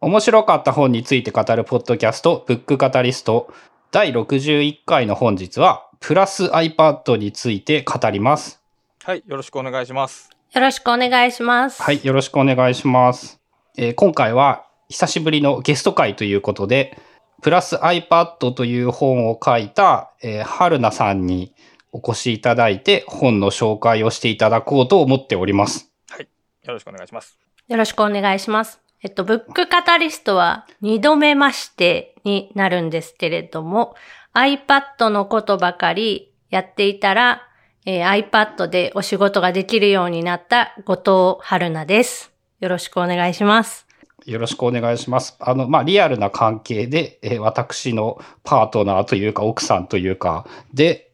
面白かった本について語るポッドキャスト、ブックカタリスト、第61回の本日は、プラス iPad について語ります。はい、よろしくお願いします。よろしくお願いします。はい、よろしくお願いします。えー今回は、久しぶりのゲスト会ということで、プラス iPad という本を書いた、えー、春菜さんにお越しいただいて、本の紹介をしていただこうと思っております。よろしくお願いします。よろしくお願いします。えっと、ブックカタリストは二度目ましてになるんですけれども、iPad のことばかりやっていたら、えー iPad でお仕事ができるようになった後藤春菜です。よろしくお願いします。よろしくお願いします。あの、まあ、リアルな関係で、えー私のパートナーというか、奥さんというか、で、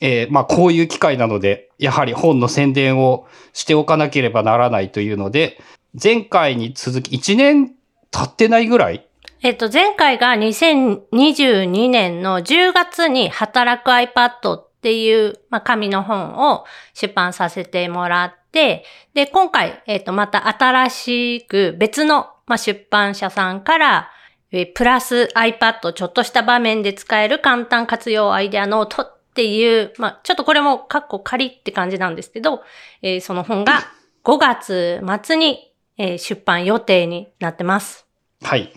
えーまあ、こういう機会なので、やはり本の宣伝をしておかなければならないというので、前回に続き、1年経ってないぐらい？えっと、前回が2022年の10月に働く iPad っていう、まあ、紙の本を出版させてもらって、で、今回、えっと、また新しく別の、まあ、出版社さんから、えプラス iPad ちょっとした場面で使える簡単活用アイデアノートっていう、まあ、ちょっとこれもカッコ仮って感じなんですけど、えーその本が5月末に、えー出版予定になってます。はい。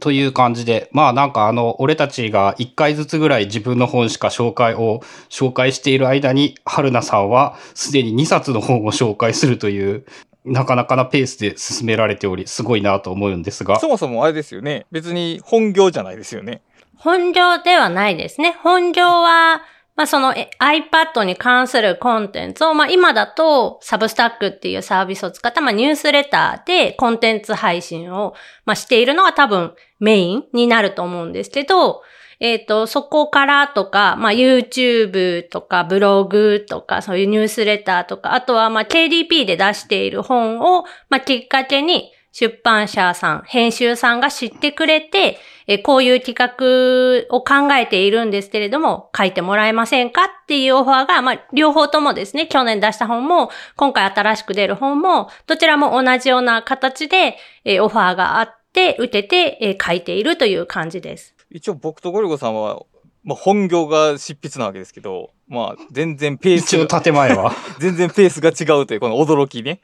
という感じで、まあなんかあの、俺たちが1回ずつぐらい自分の本しか紹介を紹介している間に、春菜さんはすでに2冊の本を紹介するという、なかなかなペースで進められており、すごいなと思うんですがそ、もそもあれですよね。別に本業じゃないですよね。本業ではないですね。本業は、まあ、その iPad に関するコンテンツを、まあ、今だとサブスタックっていうサービスを使った、まあ、ニュースレターでコンテンツ配信を、まあ、しているのが多分メインになると思うんですけど、えっ、と、そこからとか、まあ、YouTube とかブログとか、そういうニュースレターとか、あとはま、KDP で出している本を、まあ、きっかけに出版社さん、編集さんが知ってくれて、えこういう企画を考えているんですけれども、書いてもらえませんかっていうオファーが、まあ、両方ともですね、去年出した本も、今回新しく出る本も、どちらも同じような形で、えオファーがあって、受けて、え書いているという感じです。一応僕とゴルゴさんは、まあ、本業が執筆なわけですけど、まあ、全然ペース一応が、建前は。全然ペースが違うという、この驚きね。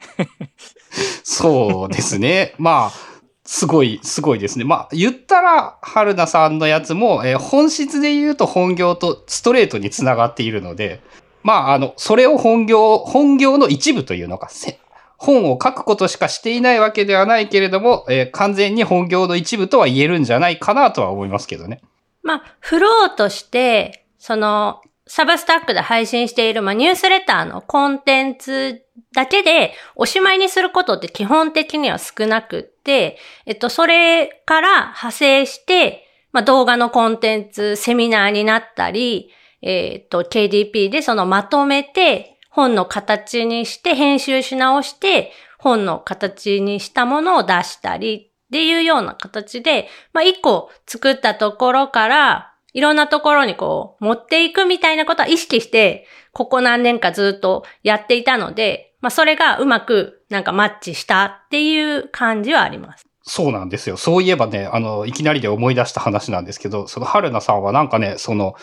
そうですね。まあ、すごい、すごいですね。まあ、言ったら、春菜さんのやつも、えー本質で言うと本業とストレートにつながっているので、まあ、あの、それを本業、本業の一部というのか、せ本を書くことしかしていないわけではないけれども、えー完全に本業の一部とは言えるんじゃないかなとは思いますけどね。まあ、フローとして、その、サブスタックで配信している、まあ、ニュースレターのコンテンツだけでおしまいにすることって基本的には少なくって、えっと、それから派生して、まあ、動画のコンテンツ、セミナーになったり、えっと、KDP でそのまとめて、本の形にして、編集し直して、本の形にしたものを出したりっていうような形で、まあ、一個作ったところから、いろんなところにこう、持っていくみたいなことは意識して、ここ何年かずっとやっていたので、まあ、それがうまくなんかマッチしたっていう感じはあります。そうなんですよ。そういえばね、あの、いきなりで思い出した話なんですけど、その春菜さんはなんかね、その、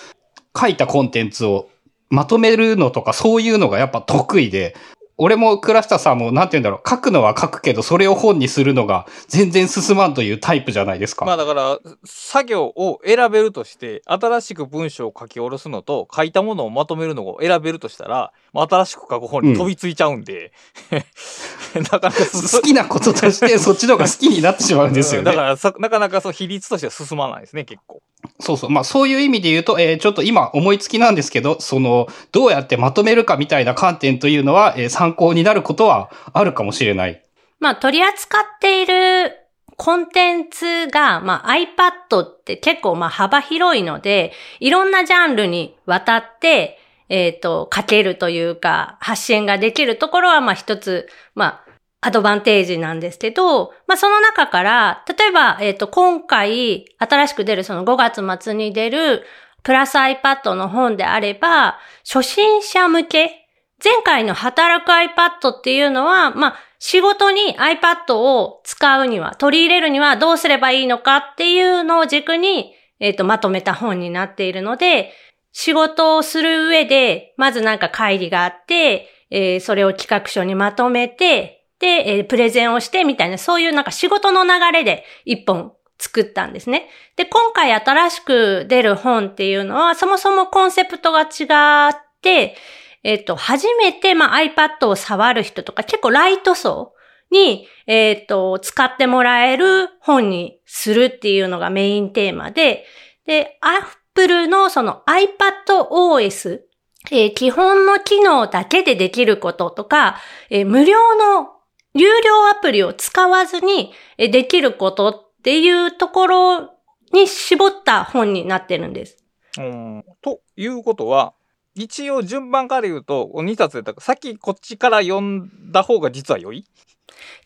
書いたコンテンツをまとめるのとかそういうのがやっぱ得意で、俺も倉下さんもなんて言うんだろう、書くのは書くけど、それを本にするのが全然進まんというタイプじゃないですか。まあだから、作業を選べるとして、新しく文章を書き下ろすのと、書いたものをまとめるのを選べるとしたら、まあ新しく書く本に飛びついちゃうんで、なかなかす好きなこととしてそっちの方が好きになってしまうんですよね。だからさ、なかなかそう比率としては進まないですね、結構。そうそう。まあそういう意味で言うと、えーちょっと今思いつきなんですけど、その、どうやってまとめるかみたいな観点というのは、えー参考になることはあるかもしれない。まあ、取り扱っているコンテンツが、まあ、iPad って結構まあ幅広いので、いろんなジャンルにわたって、えっ、と、書けるというか、発信ができるところは、まあ一つ、まあ、アドバンテージなんですけど、まあその中から、例えば、えっ、と、今回、新しく出るその5月末に出る、プラス iPad の本であれば、初心者向け前回の働く iPad っていうのは、まあ、仕事に iPad を使うには、取り入れるにはどうすればいいのかっていうのを軸に、えっ、と、まとめた本になっているので、仕事をする上で、まずなんか会議があって、えー、それを企画書にまとめて、で、えー、プレゼンをしてみたいな、そういうなんか仕事の流れで一本作ったんですね。で、今回新しく出る本っていうのは、そもそもコンセプトが違って、えっ、ー、と、初めて、まあ、iPad を触る人とか、結構ライト層に、えっ、ー、と、使ってもらえる本にするっていうのがメインテーマで、で、Apple のその iPadOS、えー、基本の機能だけでできることとか、えー、無料の有料アプリを使わずにできることっていうところに絞った本になってるんです。うん、ということは、一応順番から言うと、2冊で、さっきこっちから読んだ方が実は良い？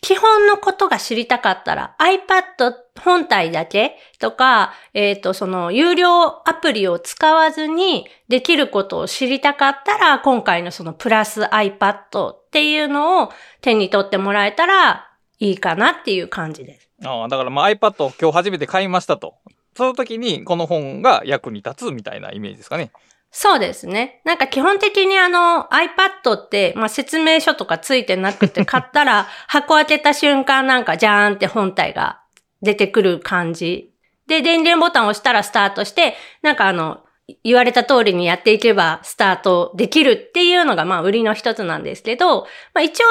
基本のことが知りたかったら iPad 本体だけとか、えっ、ー、と、その有料アプリを使わずにできることを知りたかったら、今回のそのプラス iPad っていうのを手に取ってもらえたらいいかなっていう感じです。ああ、だからまあ iPad を今日初めて買いましたと。その時にこの本が役に立つみたいなイメージですかね。そうですね。なんか基本的にあの iPad って、まあ、説明書とかついてなくて 買ったら箱開けた瞬間なんかジャーンって本体が出てくる感じ。で、電源ボタンを押したらスタートして、なんかあの、言われた通りにやっていけばスタートできるっていうのがまあ売りの一つなんですけど、まあ一応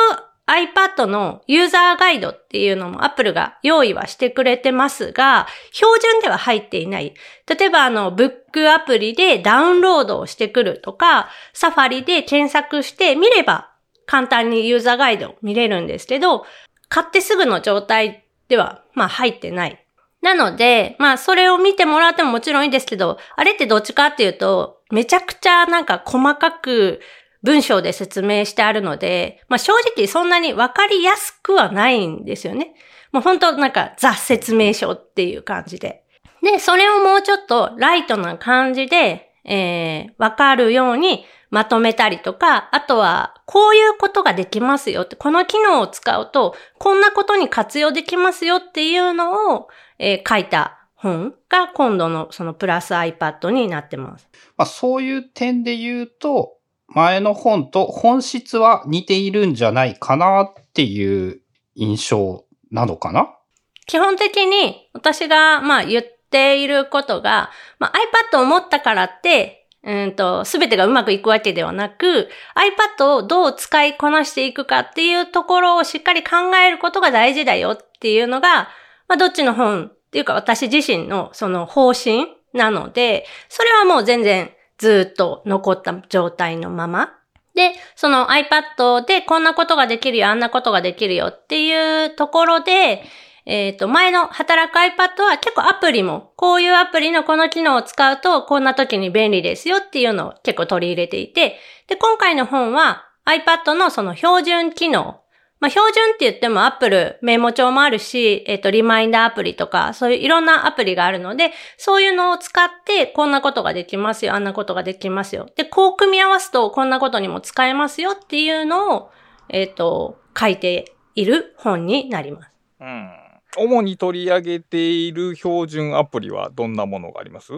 iPad のユーザーガイドっていうのも Apple が用意はしてくれてますが、標準では入っていない。例えばあの、ブックアプリでダウンロードをしてくるとか、サファリで検索して見れば簡単にユーザーガイド見れるんですけど、買ってすぐの状態では、まあ入ってない。なので、まあそれを見てもらってももちろんいいですけど、あれってどっちかっていうと、めちゃくちゃなんか細かく文章で説明してあるので、まあ正直そんなにわかりやすくはないんですよね。もう本当なんかザ説明書っていう感じで。で、それをもうちょっとライトな感じで、えー、わかるようにまとめたりとか、あとは、こういうことができますよって、この機能を使うと、こんなことに活用できますよっていうのを、えー、書いた本が今度のそのプラス iPad になってます。まあそういう点で言うと、前の本と本質は似ているんじゃないかなっていう印象なのかな？基本的に私がまあ言っていることが、まあ、iPad を持ったからって、うんと、すべてがうまくいくわけではなく、iPad をどう使いこなしていくかっていうところをしっかり考えることが大事だよっていうのが、まあ、どっちの本っていうか私自身のその方針なので、それはもう全然ずっと残った状態のまま。で、その iPad でこんなことができるよ、あんなことができるよっていうところで、えっ、ー、と、前の働く iPad は結構アプリも、こういうアプリのこの機能を使うと、こんな時に便利ですよっていうのを結構取り入れていて、で、今回の本は iPad のその標準機能まあ、標準って言っても Apple メモ帳もあるし、えっ、ー、と、リマインダーアプリとか、そういういろんなアプリがあるので、そういうのを使って、こんなことができますよ、あんなことができますよ。で、こう組み合わすと、こんなことにも使えますよっていうのを、えっ、ー、と、書いている本になります。うん。主に取り上げている標準アプリはどんなものがあります？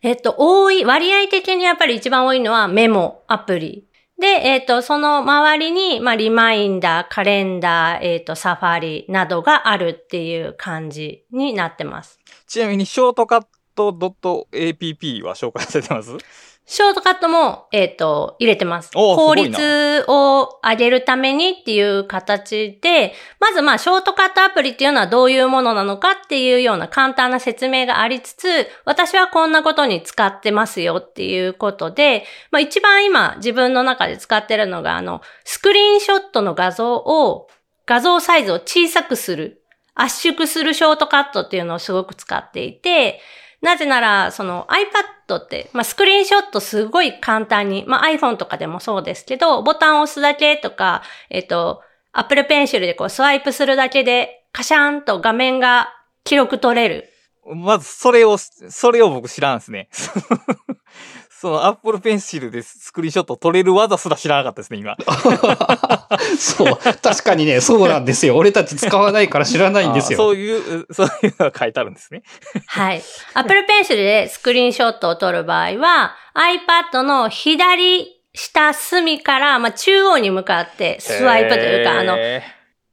えっと、多い、割合的にやっぱり一番多いのはメモアプリで、えっ、ー、と、その周りに、まあ、リマインダー、カレンダー、えっ、ー、と、サファリなどがあるっていう感じになってます。ちなみに、ショートカット .app は紹介されてます？ショートカットも、えっ、ー、と、入れてます。効率を上げるためにっていう形で、まずまあ、ショートカットアプリっていうのはどういうものなのかっていうような簡単な説明がありつつ、私はこんなことに使ってますよっていうことで、まあ一番今自分の中で使ってるのが、あの、スクリーンショットの画像を、画像サイズを小さくする、圧縮するショートカットっていうのをすごく使っていて、なぜなら、その iPad って、まあ、スクリーンショットすごい簡単に、まあ、iPhone とかでもそうですけど、ボタンを押すだけとか、えっ、と、Apple Pencil でこうスワイプするだけで、カシャンと画面が記録取れる。まず、それを、それを僕知らんすね。そのアップルペンシルでスクリーンショット撮れる技すら知らなかったですね、今。そう。確かにね、そうなんですよ。俺たち使わないから知らないんですよ。あそういう、そういうのが書いてあるんですね。はい。Apple Pencil でスクリーンショットを撮る場合は、iPad の左下隅から、まあ、中央に向かってスワイプというか、あの、へ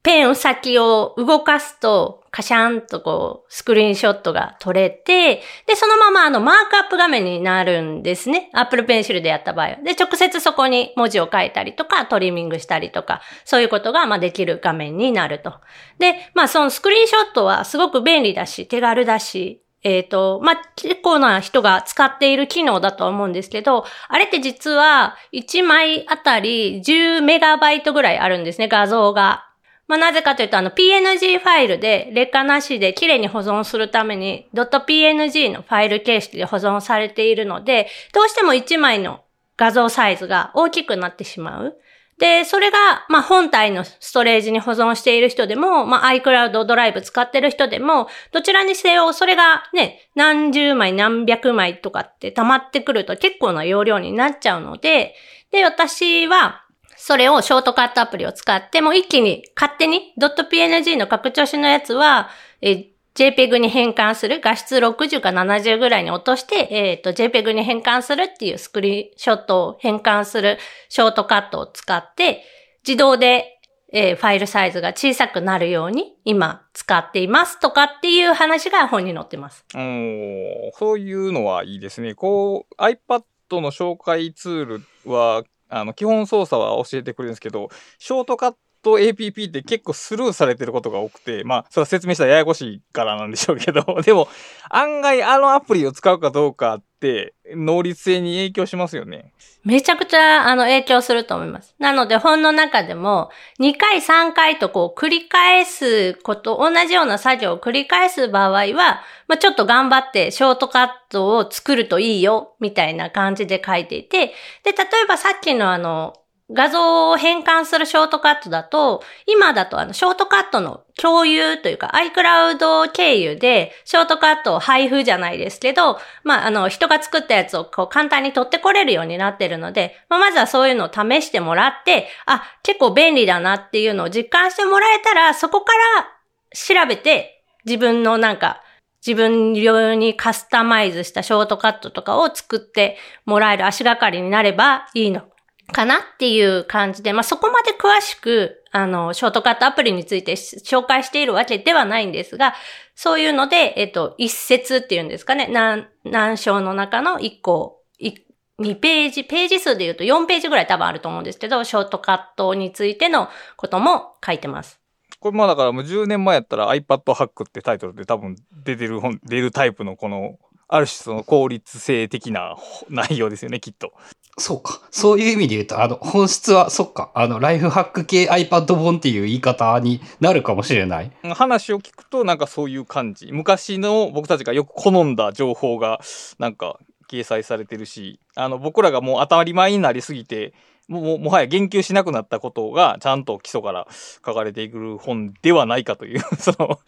ペン先を動かすと、カシャンとこう、スクリーンショットが撮れて、で、そのままあの、マークアップ画面になるんですね。Apple Pencil でやった場合は。で、直接そこに文字を書いたりとか、トリミングしたりとか、そういうことが、まあ、できる画面になると。で、まあ、そのスクリーンショットはすごく便利だし、手軽だし、えっ、と、まあ、結構な人が使っている機能だと思うんですけど、あれって実は1枚あたり10メガバイトぐらいあるんですね、画像が。まあ、なぜかというと、あの、PNG ファイルで劣化なしで綺麗に保存するために、.png のファイル形式で保存されているので、どうしても1枚の画像サイズが大きくなってしまう。で、それが、まあ、本体のストレージに保存している人でも、まあ、iCloud ドライブ使ってる人でも、どちらにせよ、それがね、何十枚何百枚とかって溜まってくると結構な容量になっちゃうので、で、私は、それをショートカットアプリを使って、もう一気に勝手に .png の拡張子のやつは、え JPEG に変換する、画質60か70ぐらいに落として、えっ、と、JPEG に変換するっていうスクリーンショットを変換するショートカットを使って、自動で、えーファイルサイズが小さくなるように今使っていますとかっていう話が本に載ってます。ーおーそういうのはいいですね。こう、iPad の紹介ツールは、あの、基本操作は教えてくれるんですけど、ショートカット APP って結構スルーされてることが多くて、まあ、それは説明したらややこしいからなんでしょうけど、でも、案外あのアプリを使うかどうかって、能率性に影響しますよね。めちゃくちゃ、あの、影響すると思います。なので、本の中でも、2回、3回とこう、繰り返すこと、同じような作業を繰り返す場合は、まあ、ちょっと頑張って、ショートカットを作るといいよ、みたいな感じで書いていて、で、例えばさっきのあの、画像を変換するショートカットだと、今だとあの、ショートカットの共有というか、iCloud 経由で、ショートカットを配布じゃないですけど、まあ、あの、人が作ったやつをこう簡単に取ってこれるようになってるので、まあ、まずはそういうのを試してもらって、あ、結構便利だなっていうのを実感してもらえたら、そこから調べて、自分のなんか、自分用にカスタマイズしたショートカットとかを作ってもらえる足がかりになればいいの。かなっていう感じで、まあ、そこまで詳しく、あの、ショートカットアプリについて紹介しているわけではないんですが、そういうので、えっと、一節っていうんですかね、何、何章の中の一個、い2ページ、ページ数で言うと4ページぐらい多分あると思うんですけど、ショートカットについてのことも書いてます。これまあだからもう10年前やったら iPad ハックってタイトルで多分出てる本、出るタイプのこの、ある種その効率性的な内容ですよね、きっと。そうか。そういう意味で言うと、あの、本質は、そっか。あの、ライフハック系 iPad 本っていう言い方になるかもしれない。話を聞くとなんかそういう感じ。昔の僕たちがよく好んだ情報がなんか掲載されてるし、あの僕らがもう当たり前になりすぎて、もうもはや言及しなくなったことがちゃんと基礎から書かれていく本ではないかという、その、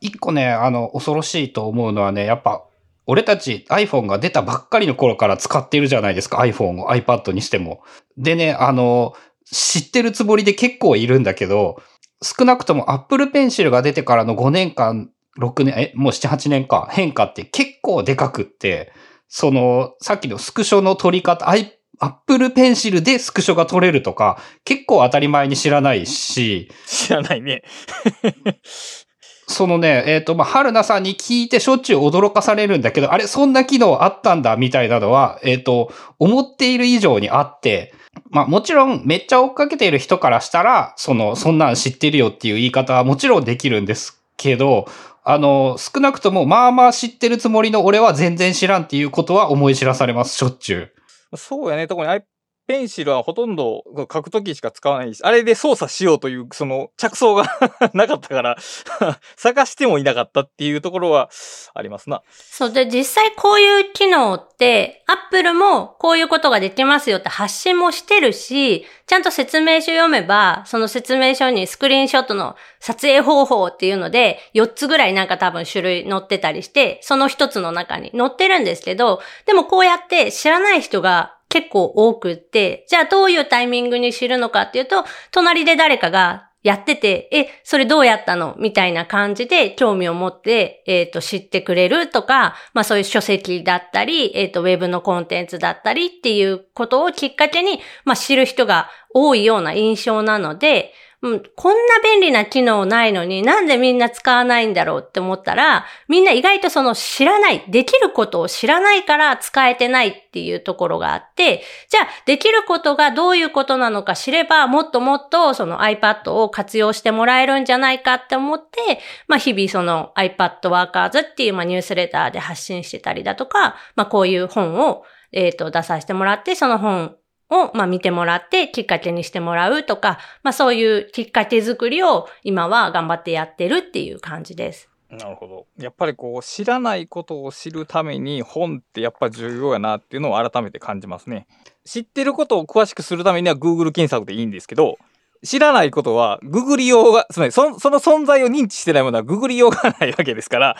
一個ね、あの、恐ろしいと思うのはね、やっぱ、俺たち iPhone が出たばっかりの頃から使っているじゃないですか、iPhone を iPad にしても。でね、あの、知ってるつもりで結構いるんだけど、少なくとも Apple Pencil が出てからの5年間、6年、え、もう7、8年か、変化って結構でかくって、その、さっきのスクショの撮り方、Apple Pencil でスクショが撮れるとか、結構当たり前に知らないし、知らないね。そのね、えっ、と、まあ、春菜さんに聞いてしょっちゅう驚かされるんだけど、あれ、そんな機能あったんだ、みたいなのは、えっ、と、思っている以上にあって、まあ、もちろん、めっちゃ追っかけている人からしたら、その、そんなん知ってるよっていう言い方はもちろんできるんですけど、あの、少なくとも、まあまあ知ってるつもりの俺は全然知らんっていうことは思い知らされます、しょっちゅう。そうやね。特にペンシルはほとんど書くときしか使わないし、あれで操作しようという、その着想が なかったから 探してもいなかったっていうところはありますな。そうで、実際こういう機能って、アップルもこういうことができますよって発信もしてるし、ちゃんと説明書読めば、その説明書にスクリーンショットの撮影方法っていうので、4つぐらいなんか多分種類載ってたりして、その1つの中に載ってるんですけど、でもこうやって知らない人が結構多くって、じゃあどういうタイミングに知るのかっていうと、隣で誰かがやってて、え、それどうやったの？みたいな感じで興味を持って、えっ、ー、と、知ってくれるとか、まあそういう書籍だったり、えっ、ー、と、ウェブのコンテンツだったりっていうことをきっかけに、まあ知る人が多いような印象なので、うん、こんな便利な機能ないのになんでみんな使わないんだろうって思ったら、みんな意外とその知らない、できることを知らないから使えてないっていうところがあって、じゃあできることがどういうことなのか知ればもっともっとその iPad を活用してもらえるんじゃないかって思って、まあ日々その iPad Workers っていうまあニュースレターで発信してたりだとか、まあこういう本をえっ、と出させてもらって、その本を、まあ、見てもらってきっかけにしてもらうとか、まあ、そういうきっかけ作りを今は頑張ってやってるっていう感じです。なるほど。やっぱりこう、知らないことを知るために本ってやっぱ重要やなっていうのを改めて感じますね。知ってることを詳しくするためには Google 検索でいいんですけど、知らないことはググりようが、つまりそその存在を認知してないものはググりようがないわけですから、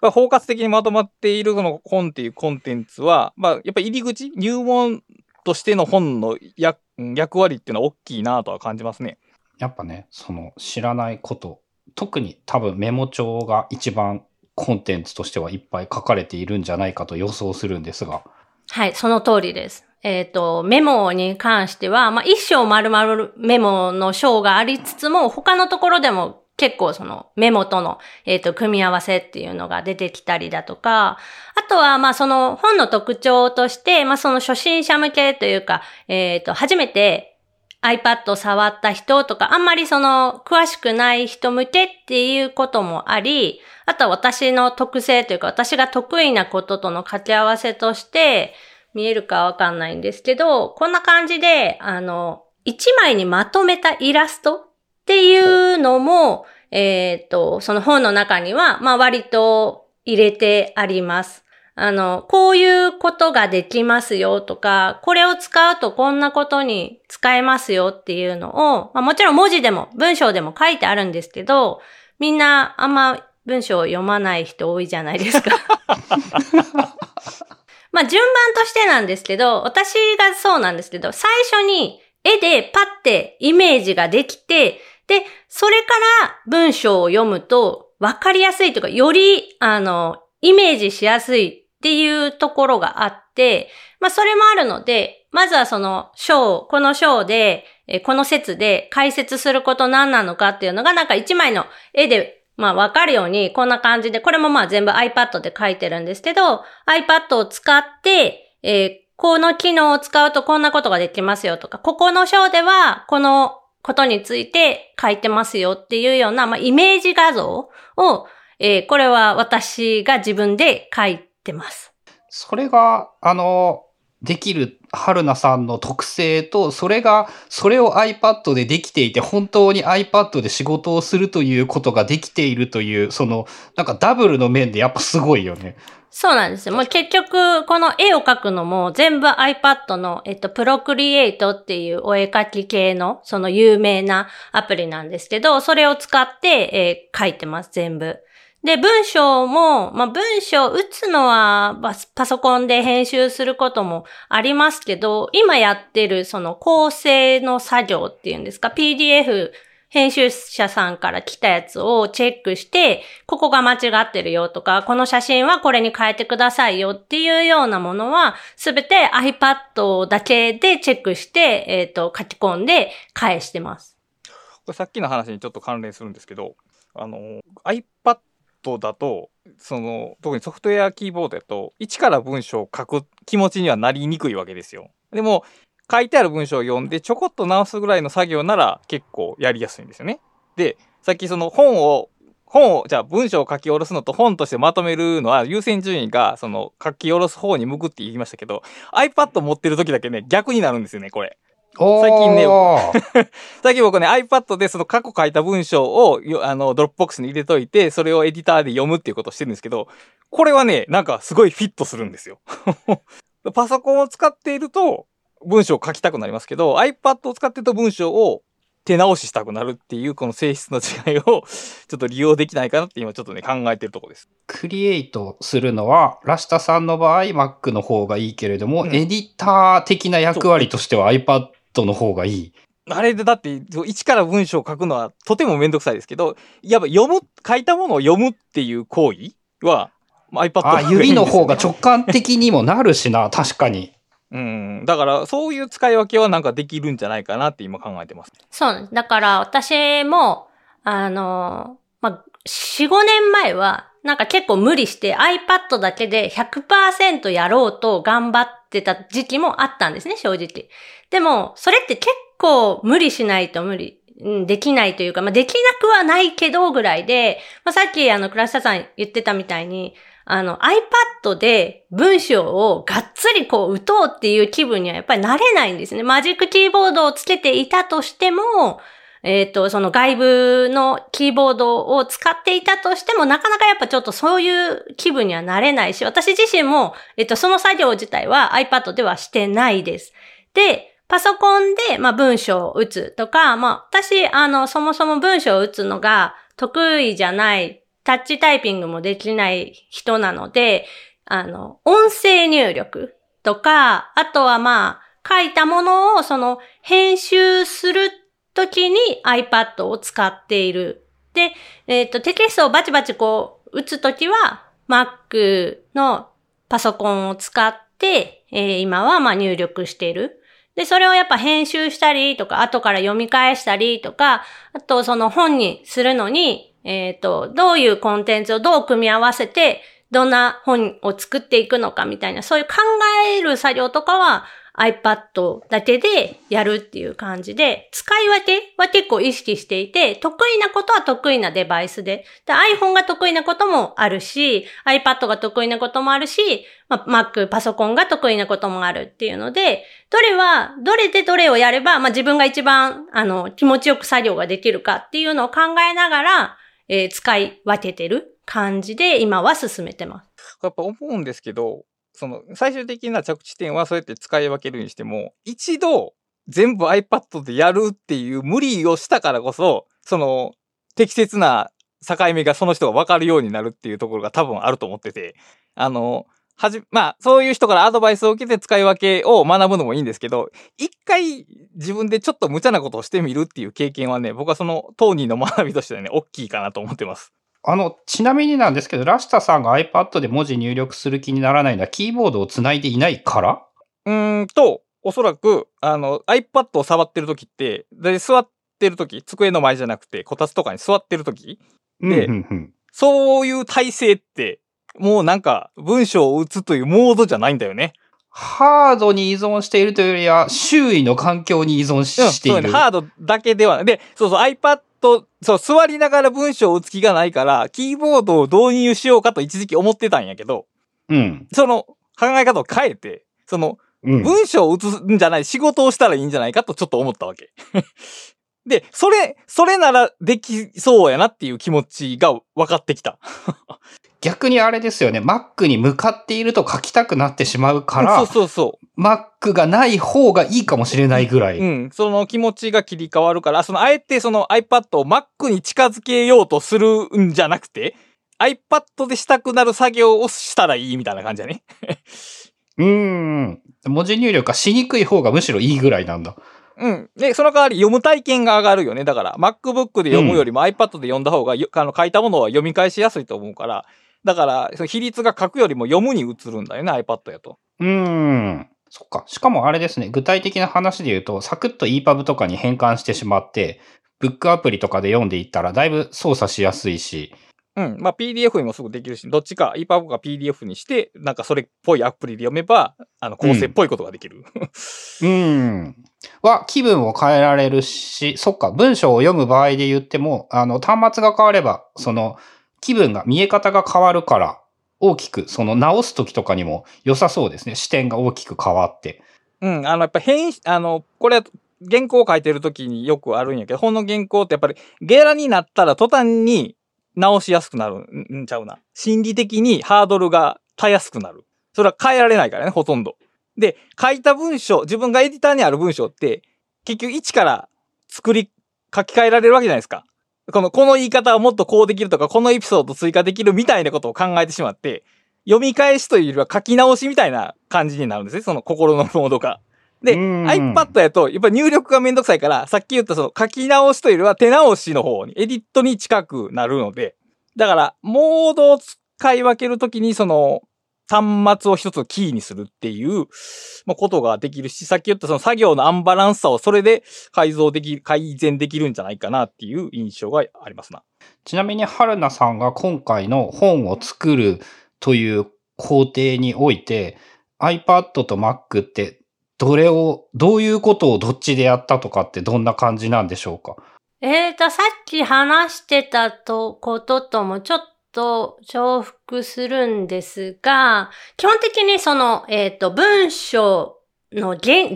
包括的にまとまっているこの本っていうコンテンツは、まあ、やっぱ入り口、入門としての本の役役割っていうのは大きいなとは感じますね。やっぱね、その知らないこと、特に多分メモ帳が一番コンテンツとしてはいっぱい書かれているんじゃないかと予想するんですが。はい、その通りです。えっ、ー、と、メモに関しては、まあ、一章丸々メモの章がありつつも、他のところでも結構そのメモとの、えっ、ー、と、組み合わせっていうのが出てきたりだとか、あとは、まあ、その本の特徴として、まあ、その初心者向けというか、えっ、ー、と、初めて iPad を触った人とか、あんまりその、詳しくない人向けっていうこともあり、あとは私の特性というか、私が得意なこととの掛け合わせとして、見えるかわかんないんですけど、こんな感じで、あの、一枚にまとめたイラストっていうのも、えっ、ー、と、その本の中には、まあ割と入れてあります。あの、こういうことができますよとか、これを使うとこんなことに使えますよっていうのを、まあ、もちろん文字でも文章でも書いてあるんですけど、みんなあんま文章を読まない人多いじゃないですか。まあ順番としてなんですけど、私がそうなんですけど、最初に絵でパッてイメージができて、で、それから文章を読むと分かりやすいというか、より、あの、イメージしやすいっていうところがあって、まあそれもあるので、まずはその章、この章で、この説で解説すること何なのかっていうのがなんか一枚の絵でまあわかるようにこんな感じで、これもまあ全部 iPad で書いてるんですけど、iPad を使って、えー、この機能を使うとこんなことができますよとか、ここの章ではこのことについて書いてますよっていうような、まあ、イメージ画像を、えー、これは私が自分で書いてます。それが、あの、できる春菜さんの特性と、それが、それを iPad でできていて、本当に iPad で仕事をするということができているという、その、なんかダブルの面でやっぱすごいよね。そうなんですよ。もう結局、この絵を描くのも全部 iPad の、えっと、プロクリエイトっていうお絵描き系の、その有名なアプリなんですけど、それを使って、えー、書いてます、全部。で、文章も、まあ、文章打つのはパソコンで編集することもありますけど、今やってるその構成の作業っていうんですか、PDF 編集者さんから来たやつをチェックして、ここが間違ってるよとか、この写真はこれに変えてくださいよっていうようなものは、すべて iPad だけでチェックして、えっ、ー、と、書き込んで返してます。これさっきの話にちょっと関連するんですけど、あの、iPad だと、その、特にソフトウェアキーボードだと、一から文章を書く気持ちにはなりにくいわけですよ。でも、書いてある文章を読んでちょこっと直すぐらいの作業なら結構やりやすいんですよね。で、さっきその本を本を、じゃあ文章を書き下ろすのと本としてまとめるのは優先順位がその書き下ろす方に向くって言いましたけど、iPad 持ってる時だけね、逆になるんですよね、これ。最近ね 最近僕ね、iPad でその過去書いた文章をよあの、 Dropbox に入れといて、それをエディターで読むっていうことをしてるんですけど、これはね、なんかすごいフィットするんですよ。パソコンを使っていると文章を書きたくなりますけど、iPad を使ってると文章を手直ししたくなるっていうこの性質の違いを ちょっと利用できないかなって今ちょっとね考えてるところです。クリエイトするのは、ラシタさんの場合、Mac の方がいいけれども、うんエディター的な役割としては iPad の方がいい。あれでだって一から文章を書くのはとてもめんどくさいですけど、やっぱ読む、書いたものを読むっていう行為はまあ iPad あ、指の方がょ直感的にもなるしな、確かに。うん。だから、そういう使い分けはなんかできるんじゃないかなって今考えてます。そう。だから私も、あの、まあ、4、5年前は、なんか結構無理して iPad だけで100%やろうと頑張ってた時期もあったんですね、正直。でも、それって結構無理しないと無理、できないというか、まあ、できなくはないけどぐらいで、まあ、さっきあの、倉下さん言ってたみたいに、あの、iPad で文章をがっつりこう打とうっていう気分にはやっぱりなれないんですね。マジックキーボードをつけていたとしても、えっ、と、その外部のキーボードを使っていたとしても、なかなかやっぱちょっとそういう気分にはなれないし、私自身も、えっ、と、その作業自体は iPad ではしてないです。で、パソコンで、まあ、文章を打つとか、まあ、私、あの、そもそも文章を打つのが得意じゃない、タッチタイピングもできない人なので、あの、音声入力とか、あとはまあ、書いたものをその編集するときに iPad を使っている。で、えっ、と、テキストをバチバチこう打つときは Mac のパソコンを使って、えー今はまあ入力している。で、それをやっぱ編集したりとか、後から読み返したりとか、あとその本にするのに、えっ、と、どういうコンテンツをどう組み合わせて、どんな本を作っていくのかみたいな、そういう考える作業とかは iPad だけでやるっていう感じで、使い分けは結構意識していて、得意なことは得意なデバイスで、で iPhone が得意なこともあるし、iPad が得意なこともあるし、ま、Mac、パソコンが得意なこともあるっていうので、どれは、どれでどれをやれば、まあ、自分が一番、あの、気持ちよく作業ができるかっていうのを考えながら、えー使い分けてる感じで今は進めてます。やっぱ思うんですけど、その最終的な着地点はそうやって使い分けるにしても、一度全部 iPad でやるっていう無理をしたからこそ、その適切な境目がその人が分かるようになるっていうところが多分あると思ってて、あの、はじ、まあ、そういう人からアドバイスを受けて使い分けを学ぶのもいいんですけど、一回自分でちょっと無茶なことをしてみるっていう経験はね、僕はその当人の学びとしてはね、大きいかなと思ってます。あの、ちなみになんですけど、ラシタさんが iPad で文字入力する気にならないのは、キーボードをつないでいないから？うーんと、おそらく、あの、iPad を触ってる時って、で、座ってる時、机の前じゃなくて、こたつとかに座ってる時、でうんうんうんそういう体勢って、もうなんか、文章を打つというモードじゃないんだよね。ハードに依存しているというよりは、周囲の環境に依存している。そうねハードだけではない。で、そうそう、iPad、そう、座りながら文章を打つ気がないから、キーボードを導入しようかと一時期思ってたんやけど、うん。その考え方を変えて、その、うん。文章を打つんじゃない、仕事をしたらいいんじゃないかとちょっと思ったわけ。で、それ、それならできそうやなっていう気持ちが分かってきた。逆にあれですよね。Mac に向かっていると書きたくなってしまうから、そうそうそ Mac がない方がいいかもしれないぐらい。う。うん。その気持ちが切り替わるから、その、あえてその iPad を Mac に近づけようとするんじゃなくて、iPad でしたくなる作業をしたらいいみたいな感じだね。うーん。文字入力がしにくい方がむしろいいぐらいなんだ。うん。で、その代わり読む体験が上がるよね。だから、MacBook で読むよりも iPad で読んだ方がよ、あの、書いたものは読み返しやすいと思うから、だから、その比率が書くよりも読むに移るんだよね、iPad やと。うーん。そっか。しかもあれですね。具体的な話で言うと、サクッと EPUB とかに変換してしまって、ブックアプリとかで読んでいったらだいぶ操作しやすいし、うん。まあ PDF にもすぐできるし、どっちか EPUB か PDF にして、なんかそれっぽいアプリで読めば、あの構成っぽいことができる。うん。は、気分を変えられるし、そっか、文章を読む場合で言っても、あの、端末が変われば、その、気分が、見え方が変わるから、大きく、その、直すときとかにも良さそうですね。視点が大きく変わって。うん。あの、やっぱ編集、あの、これ、原稿を書いてる時によくあるんやけど、本の原稿ってやっぱりゲラになったら途端に直しやすくなるんちゃうな。心理的にハードルがたやすくなる。それは変えられないからね、ほとんど。で、書いた文章、自分がエディターにある文章って、結局一から作り、書き換えられるわけじゃないですか。この、この言い方はもっとこうできるとか、このエピソード追加できるみたいなことを考えてしまって、読み返しというよりは書き直しみたいな感じになるんですね、その心のモードが。で、うん iPad やと、やっぱ入力がめんどくさいから、さっき言ったその書き直しというよりは手直しの方に、エディットに近くなるので、だから、モードを使い分けるときに、その、端末を一つキーにするっていう、まあ、ことができるし、さっき言ったその作業のアンバランスさをそれで改造でき、改善できるんじゃないかなっていう印象がありますな。ちなみに、春菜さんが今回の本を作るという工程において、iPad と Mac って、どれを、どういうことをどっちでやったとかってどんな感じなんでしょうか？えーと、さっき話してたと、ことともちょっと重複するんですが、基本的にその、えっ、と、文章の原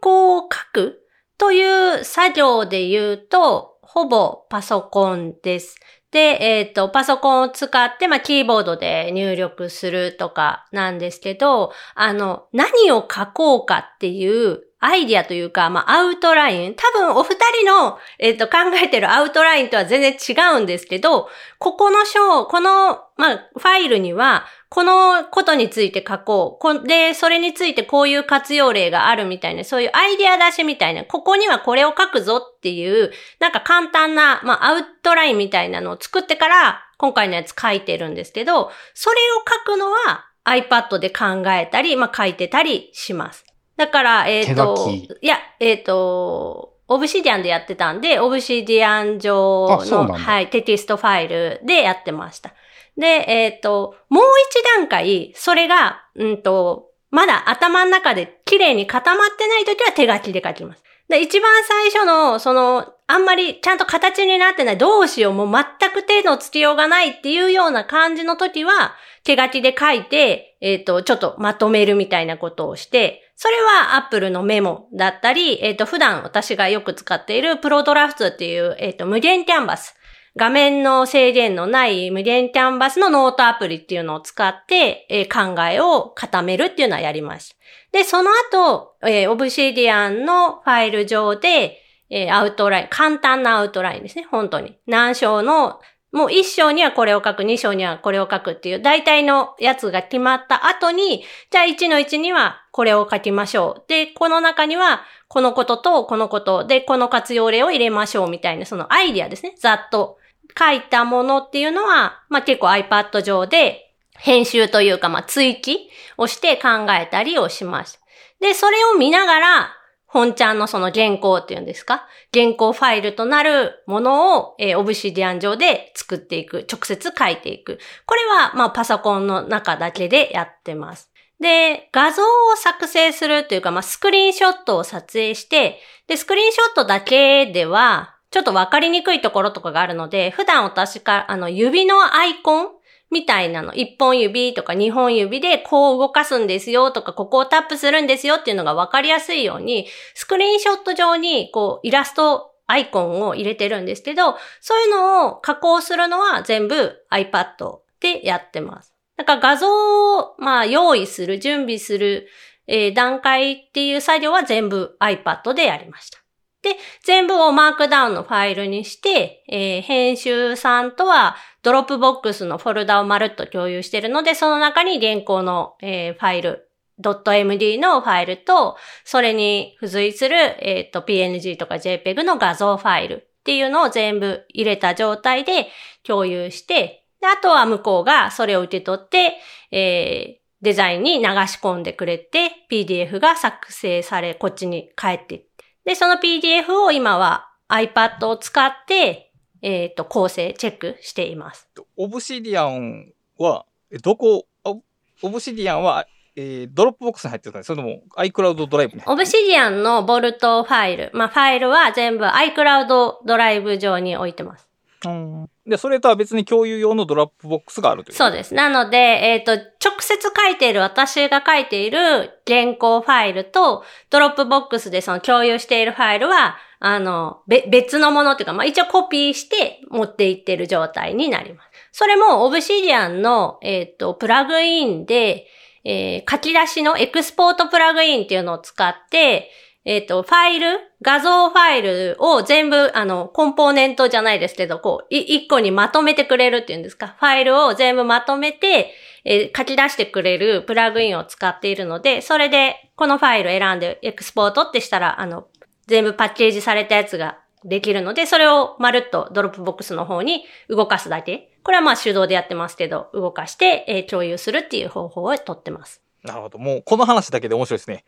稿を書くという作業で言うと、ほぼパソコンです。で、えっ、と、パソコンを使って、まあ、キーボードで入力するとかなんですけど、あの、何を書こうかっていうアイディアというか、まあ、アウトライン。多分、お二人の、えっ、と、考えてるアウトラインとは全然違うんですけど、ここの章、この、まあ、ファイルには、このことについて書こう。こで、それについてこういう活用例があるみたいな、そういうアイディア出しみたいな、ここにはこれを書くぞっていう、なんか簡単な、まあ、アウトラインみたいなのを作ってから、今回のやつ書いてるんですけど、それを書くのは iPad で考えたり、まあ、書いてたりします。だから、えっ、手といや、えっ、と、 Obsidian でやってたんで、 Obsidian 上の、はい、テキストファイルでやってました。で、えっ、と、もう一段階、それが、うんと、まだ頭の中で綺麗に固まってないときは手書きで書きます。で、一番最初の、その、あんまりちゃんと形になってない、どうしよう、もう全く手のつけようがないっていうような感じの時は、手書きで書いて、えっ、と、ちょっとまとめるみたいなことをして、それは Apple のメモだったり、えっ、と、普段私がよく使っている Prodrafts っていう、えっ、と、無限キャンバス。画面の制限のない無限キャンバスのノートアプリっていうのを使って、えー考えを固めるっていうのはやりました。で、その後、えー、 Obsidian のファイル上で、えーアウトライン、簡単なアウトラインですね、本当に。何章の、もう1章にはこれを書く、2章にはこれを書くっていう、大体のやつが決まった後に、じゃあ1の1にはこれを書きましょう。で、この中には、このこととこのことで、この活用例を入れましょうみたいな、そのアイディアですね、ざっと。書いたものっていうのは、まあ、結構 iPad 上で編集というか、まあ、追記をして考えたりをしました。で、それを見ながら、本ちゃんのその原稿っていうんですか？原稿ファイルとなるものを、えー、オブシディアン上で作っていく。直接書いていく。これは、まあ、パソコンの中だけでやってます。で、画像を作成するというか、まあ、スクリーンショットを撮影して、で、スクリーンショットだけでは、ちょっとわかりにくいところとかがあるので、普段私か、あの、指のアイコンみたいなの、一本指とか二本指でこう動かすんですよとか、ここをタップするんですよっていうのがわかりやすいように、スクリーンショット上にこうイラストアイコンを入れてるんですけど、そういうのを加工するのは全部 iPad でやってます。だから画像を、まあ、用意する、準備する、えー段階っていう作業は全部 iPad でやりました。で、全部をマークダウンのファイルにして、えー編集さんとは Dropbox のフォルダをまるっと共有しているので、その中に原稿の、えーファイル、.md のファイルと、それに付随する、えっ、と、PNG とか JPEG の画像ファイルっていうのを全部入れた状態で共有して、で、あとは向こうがそれを受け取って、えーデザインに流し込んでくれて、PDF が作成され、こっちに帰っていって。で、その PDF を今は iPad を使って、えっ、と、構成、チェックしています。オブシディアンは、えどこ、あ Obsidian は、えー Dropbox に入ってるんですそれとも iCloud Drive Obsidian の Vault ファイル、まあ、ファイルは全部 iCloud ドライブ上に置いてます。るで、それとは別に共有用の Dropbox があるという。そうです。なので、えっ、と、直接書いている、私が書いている原稿ファイルと、 Dropbox でその共有しているファイルは、あの、べ別のものっていうか、まあ、一応コピーして持っていってる状態になります。それも、 Obsidian の、えっ、と、プラグインで、えー書き出しのエクスポートプラグインっていうのを使って、えっ、と、ファイル、画像ファイルを全部、あの、コンポーネントじゃないですけど、こう、一個にまとめてくれるっていうんですか？ファイルを全部まとめて、えー書き出してくれるプラグインを使っているので、それで、このファイル選んでエクスポートってしたら、あの、全部パッケージされたやつができるので、それをまるっと Dropbox の方に動かすだけ。これはまあ手動でやってますけど、動かして、えー共有するっていう方法をとってます。なるほど。もう、この話だけで面白いですね。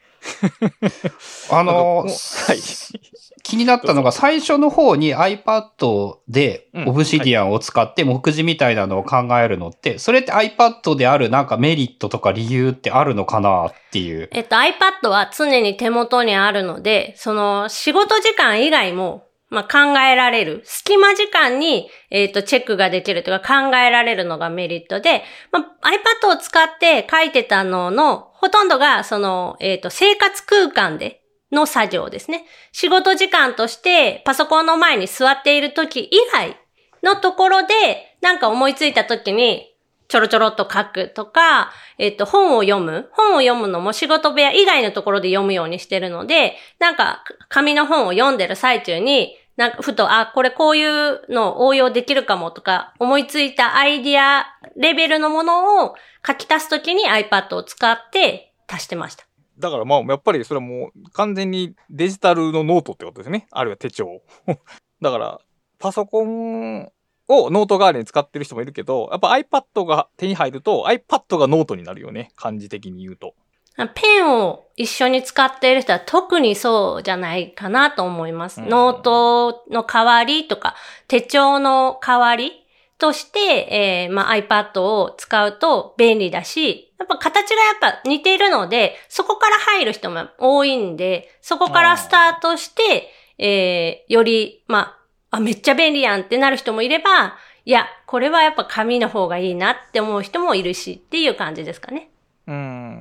あのなんかもうはい。気になったのが最初の方に iPad でうんオブシディアンを使って目次みたいなのを考えるのって、それって iPad であるなんかメリットとか理由ってあるのかなっていう。えっと、iPad は常に手元にあるので、その仕事時間以外も、まあ、考えられる。隙間時間に、えっと、チェックができるというか考えられるのがメリットで、まあ、iPad を使って書いてたのの、ほとんどが、その、えっと、生活空間での作業ですね。仕事時間としてパソコンの前に座っている時以外のところで、なんか思いついた時に、ちょろちょろっと書くとか、えっと、本を読む。本を読むのも仕事部屋以外のところで読むようにしてるので、なんか、紙の本を読んでる最中に、なんか、ふと、あ、これこういうの応用できるかもとか、思いついたアイディアレベルのものを書き足すときに iPad を使って足してました。だからまあ、やっぱりそれはもう完全にデジタルのノートってことですね。あるいは手帳。だから、パソコンをノート代わりに使ってる人もいるけど、やっぱ iPad が手に入ると iPad がノートになるよね。感じ的に言うと。ペンを一緒に使っている人は特にそうじゃないかなと思います。うんノートの代わりとか、手帳の代わりとして、えーまあ、iPad を使うと便利だし、やっぱ形がやっぱ似ているので、そこから入る人も多いんで、そこからスタートして、えーより、まあ、あ、めっちゃ便利やんってなる人もいれば、いや、これはやっぱ紙の方がいいなって思う人もいるしっていう感じですかね。うーん。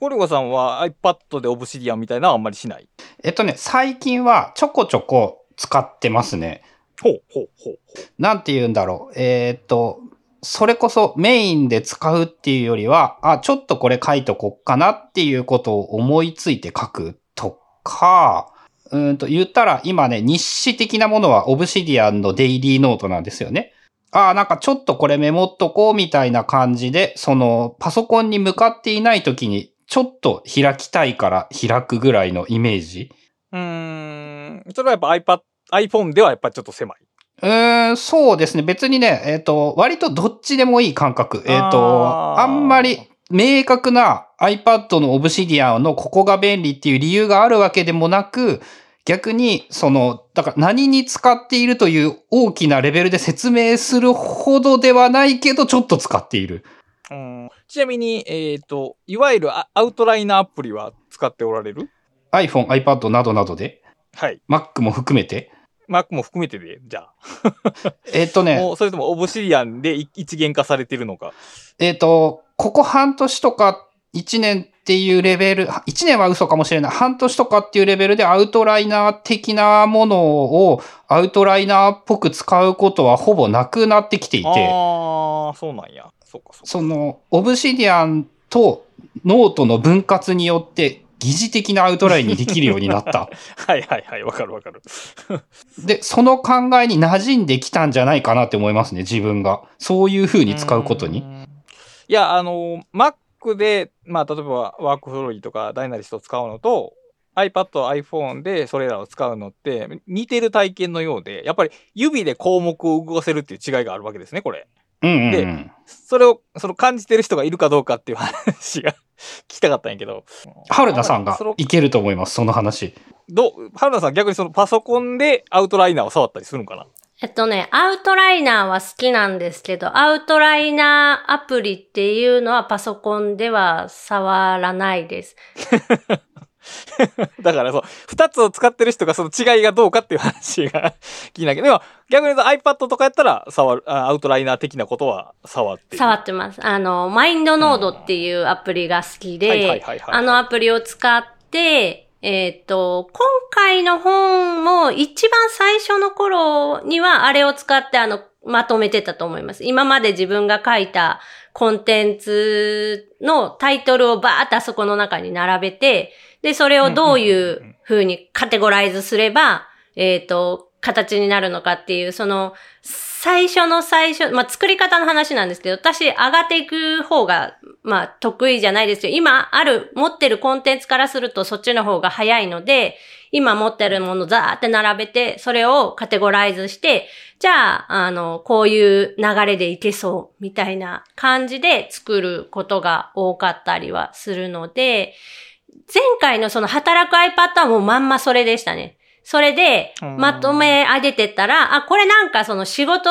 ゴリゴさんは iPad でオブシディアンみたいなのはあんまりしない？えっとね、最近はちょこちょこ使ってますね。ほうほうほう。なんて言うんだろう。えーっと、それこそメインで使うっていうよりは、あ、ちょっとこれ書いとこっかなっていうことを思いついて書くとか、うーんと言ったら今ね、日誌的なものはオブシディアンのデイリーノートなんですよね。ああ、なんかちょっとこれメモっとこうみたいな感じで、そのパソコンに向かっていない時にちょっと開きたいから開くぐらいのイメージ。うーん。それはやっぱ iPad、iPhone ではやっぱちょっと狭い。うーん、そうですね。別にね、えっ、と、割とどっちでもいい感覚。えっ、と、あんまり明確な iPad の Obsidian のここが便利っていう理由があるわけでもなく、逆に、その、だから何に使っているという大きなレベルで説明するほどではないけど、ちょっと使っている。うんちなみに、えっ、と、いわゆるアアウトライナーアプリは使っておられる？iPhone、iPad などなどで、はい。Mac も含めて？Mac も含めてで、じゃ えっ、とあ。ね、もう、それともオブシディアンでい一元化されてるのか？えっ、と、ここ半年とか1年っていうレベル、1年は嘘かもしれない。半年とかっていうレベルでアウトライナー的なものをアウトライナーっぽく使うことはほぼなくなってきていて、ああ、そうなんや。そうか、そうか。その、オブシディアンとノートの分割によって疑似的なアウトラインにできるようになった。はいはいはい、わかるわかる。で、その考えに馴染んできたんじゃないかなって思いますね、自分が。そういう風に使うことにう。ん。いや、あの、Mac で、まあ、例えば WorkFlowy とか Dynalist を使うのと、iPad、iPhone でそれらを使うのって似てる体験のようで、やっぱり指で項目を動かせるっていう違いがあるわけですね、これ。うんうん、うでん。それを、その感じてる人がいるかどうかっていう話が 聞きたかったんやけど。春田さんがいけると思います、その話。どう、春田さん逆にそのパソコンでアウトライナーを触ったりするのかな？えっとね、アウトライナーは好きなんですけど、アウトライナーアプリっていうのはパソコンでは触らないです。だからそう、二つを使ってる人がその違いがどうかっていう話が気になるけど、でも逆に言うと iPad とかやったら触る、あアウトライナー的なことは触ってる。触ってます。あの、マインドノードっていうアプリが好きであのアプリを使って、えっ、と、今回の本も一番最初の頃にはあれを使ってあの、まとめてたと思います。今まで自分が書いたコンテンツのタイトルをバーってあそこの中に並べて、で、それをどういう風にカテゴライズすれば、えっ、と、形になるのかっていう、その、最初の最初、まあ、作り方の話なんですけど、私、上がっていく方が、まあ、得意じゃないですよ。今ある、持ってるコンテンツからするとそっちの方が早いので、今持ってるものザーって並べて、それをカテゴライズして、じゃあ、あの、こういう流れでいけそう、みたいな感じで作ることが多かったりはするので、前回のその働く iPad はもうまんまそれでしたね。それでうん、まとめ上げてったら、あ、これなんかその仕事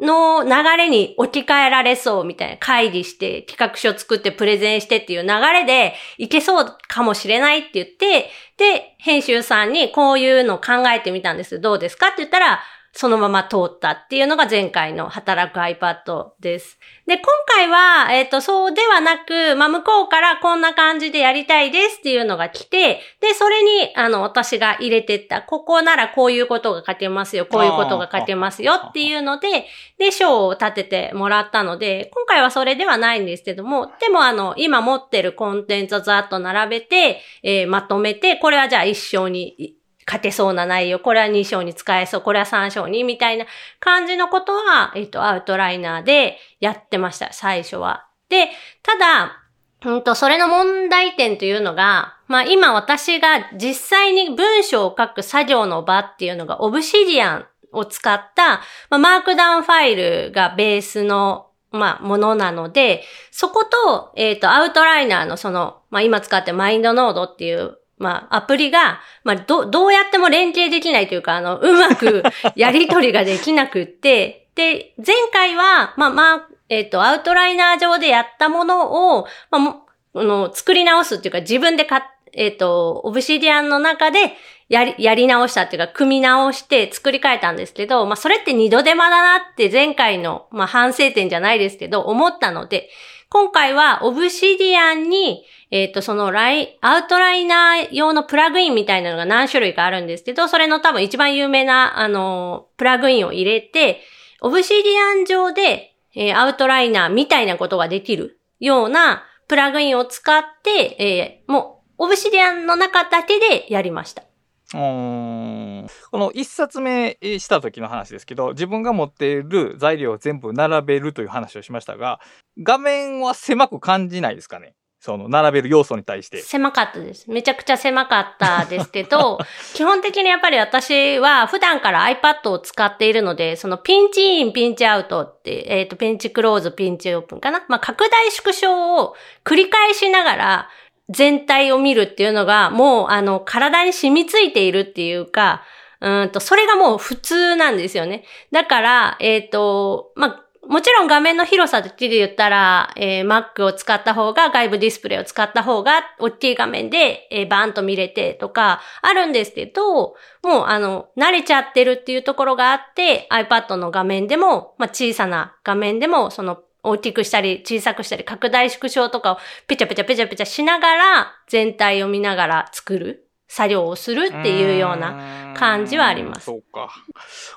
の流れに置き換えられそうみたいな会議して企画書作ってプレゼンしてっていう流れでいけそうかもしれないって言って、で、編集さんにこういうの考えてみたんです。どうですかって言ったら、そのまま通ったっていうのが前回の働く iPad です。で、今回は、えっ、と、そうではなく、まあ、向こうからこんな感じでやりたいですっていうのが来て、で、それに、あの、私が入れてった、ここならこういうことが書けますよ、こういうことが書けますよっていうので、で、賞を立ててもらったので、今回はそれではないんですけども、でもあの、今持ってるコンテンツをざっと並べて、えーまとめて、これはじゃあ一章にい書けそうな内容、これは2章に使えそう、これは3章に、みたいな感じのことは、えっ、と、アウトライナーでやってました、最初は。で、ただ、うんと、それの問題点というのが、まあ今私が実際に文章を書く作業の場っていうのが、オブシディアンを使った、まあ、マークダウンファイルがベースの、まあ、ものなので、そこと、えっ、と、アウトライナーのその、まあ今使ってマインドノードっていう、まあ、アプリが、まあ、ど、どうやっても連携できないというか、あの、うまく やり取りができなくって、で、前回は、まあ、まあ、えっ、と、アウトライナー上でやったものを、まあ、もあの、作り直すっていうか、自分でか、えっ、と、オブシディアンの中で、やり、やり直したっていうか、組み直して作り変えたんですけど、まあ、それって二度手間だなって前回の、まあ、反省点じゃないですけど、思ったので、今回は、オブシディアンに、えっ、と、そのライ、アウトライナー用のプラグインみたいなのが何種類かあるんですけど、それの多分一番有名な、あの、プラグインを入れて、オブシディアン上で、えーアウトライナーみたいなことができるようなプラグインを使って、えーもう、オブシディアンの中だけでやりました。うんこの一冊目した時の話ですけど、自分が持っている材料を全部並べるという話をしましたが、画面は狭く感じないですかね？その並べる要素に対して。狭かったです。めちゃくちゃ狭かったですけど、基本的にやっぱり私は普段から iPad を使っているので、そのピンチイン、ピンチアウトって、えっ、と、ピンチクローズ、ピンチオープンかな？まあ、拡大縮小を繰り返しながら全体を見るっていうのが、もう、あの、体に染みついているっていうか、うーんと、それがもう普通なんですよね。だから、えっ、と、まあ、もちろん画面の広さだけで言ったら、えー Mac を使った方が、外部ディスプレイを使った方が、大きい画面で、えーバーンと見れてとか、あるんですけど、もう、あの、慣れちゃってるっていうところがあって、iPad の画面でも、まあ、小さな画面でも、その、大きくしたり、小さくしたり、拡大縮小とかをペチャペチャペチャペチャしながら、全体を見ながら作る、作業をするっていうような、感じはありますそうか。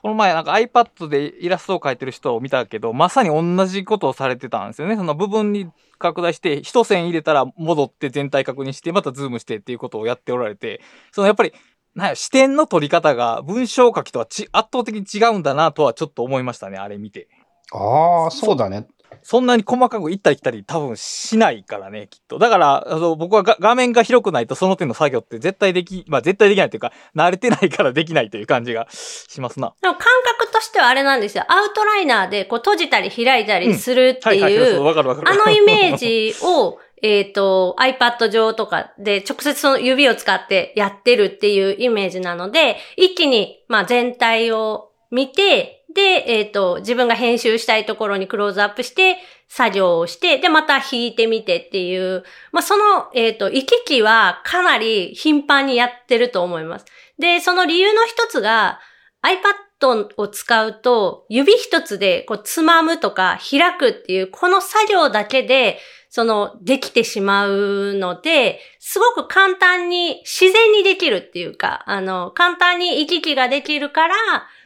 この前なんか iPad でイラストを描いてる人を見たけど、まさに同じことをされてたんですよね。その部分に拡大して、一線入れたら戻って全体確認して、またズームしてっていうことをやっておられて、そのやっぱり、な視点の取り方が文章書きとはち圧倒的に違うんだなとはちょっと思いましたね、あれ見て。ああ、そうだね。そんなに細かく行ったり来たり多分しないからね、きっと。だから、あの僕はが画面が広くないとその手の作業って絶対でき、まあ絶対できないというか、慣れてないからできないという感じがしますな。でも感覚としてはあれなんですよ。アウトライナーでこう閉じたり開いたりするってはいういう、わかるわかる。あのイメージを、えっ、と、iPad 上とかで直接その指を使ってやってるっていうイメージなので、一気に、まあ全体を見て、で、えっ、と、自分が編集したいところにクローズアップして、作業をして、で、また弾いてみてっていう、まあ、その、えっ、と、行き来はかなり頻繁にやってると思います。で、その理由の一つが、iPad を使うと、指一つで、こう、つまむとか開くっていう、この作業だけで、その、できてしまうので、すごく簡単に、自然にできるっていうか、あの、簡単に行き来ができるから、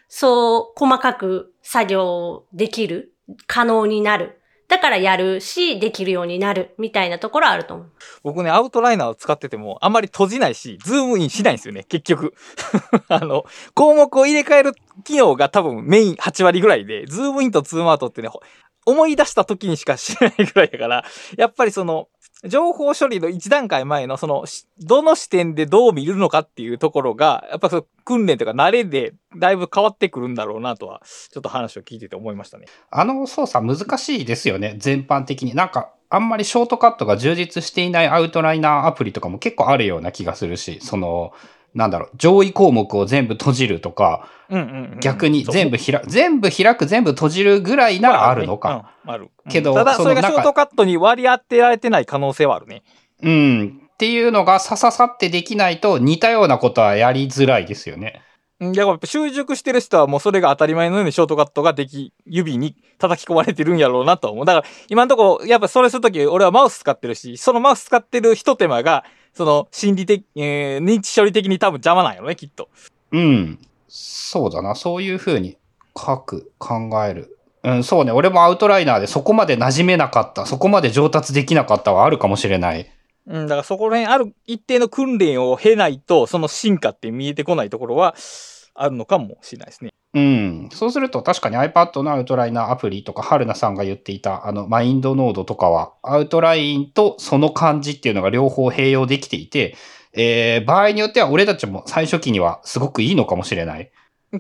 そう、細かく作業できる、可能になる。だからやるし、できるようになる、みたいなところあると思う。僕ね、アウトライナーを使ってても、あんまり閉じないし、ズームインしないんですよね、結局。あの、項目を入れ替える機能が多分メイン8割ぐらいで、ズームインとズームアウトってね、ほ思い出した時にしかしないぐらいだから、やっぱりその、情報処理の一段階前の、その、どの視点でどう見るのかっていうところが、やっぱその訓練というか慣れでだいぶ変わってくるんだろうなとは、ちょっと話を聞いてて思いましたね。あの操作難しいですよね、全般的に。なんか、あんまりショートカットが充実していないアウトライナーアプリとかも結構あるような気がするし、その、なんだろう、上位項目を全部閉じるとか、うんうん、うん。逆に全部開く、全部開く、全部閉じるぐらいならあるのか。。まあねうんある。けどただ、それがショートカットに割り当てられてない可能性はあるね。うん。っていうのがさささってできないと似たようなことはやりづらいですよね。うんだからやっぱ習熟してる人はもうそれが当たり前のようにショートカットができ、指に叩き込まれてるんやろうなと思う。だから今のところ、やっぱそれするとき俺はマウス使ってるし、そのマウス使ってる一手間が、その心理的、えー認知処理的に多分邪魔なんやろね、きっと。うん。そうだな。そういうふうに書く、考える。うん、そうね。俺もアウトライナーでそこまで馴染めなかった、そこまで上達できなかったはあるかもしれない。うん、だからそこら辺ある一定の訓練を経ないと、その進化って見えてこないところは、あるのかもしれないですね。うん。そうすると確かに iPad のアウトライナーアプリとか、春菜さんが言っていたあのマインドノードとかは、アウトラインとその感じっていうのが両方併用できていて、えー、場合によっては俺たちも最初期にはすごくいいのかもしれない。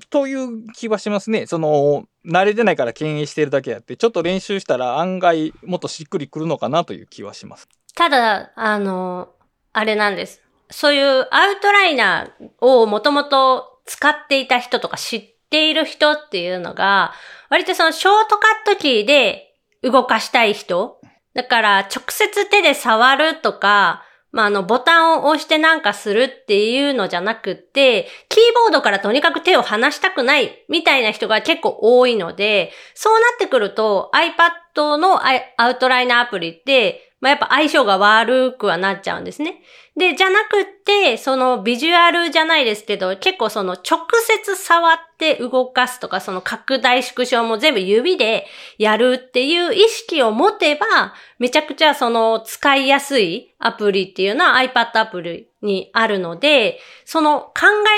という気はしますね。その、慣れてないから敬遠してるだけやって、ちょっと練習したら案外もっとしっくりくるのかなという気はします。ただ、あの、あれなんです。そういうアウトライナーをもともと使っていた人とか知ってている人っていうのが、割とそのショートカットキーで動かしたい人。だから直接手で触るとか、まあ、あの、ボタンを押してなんかするっていうのじゃなくて、キーボードからとにかく手を離したくないみたいな人が結構多いので、そうなってくると iPad のアウトライナーアプリって、まあ、やっぱ相性が悪くはなっちゃうんですね。で、じゃなくって、そのビジュアルじゃないですけど、結構その直接触って動かすとか、その拡大縮小も全部指でやるっていう意識を持てば、めちゃくちゃその使いやすいアプリっていうのは iPad アプリにあるので、その考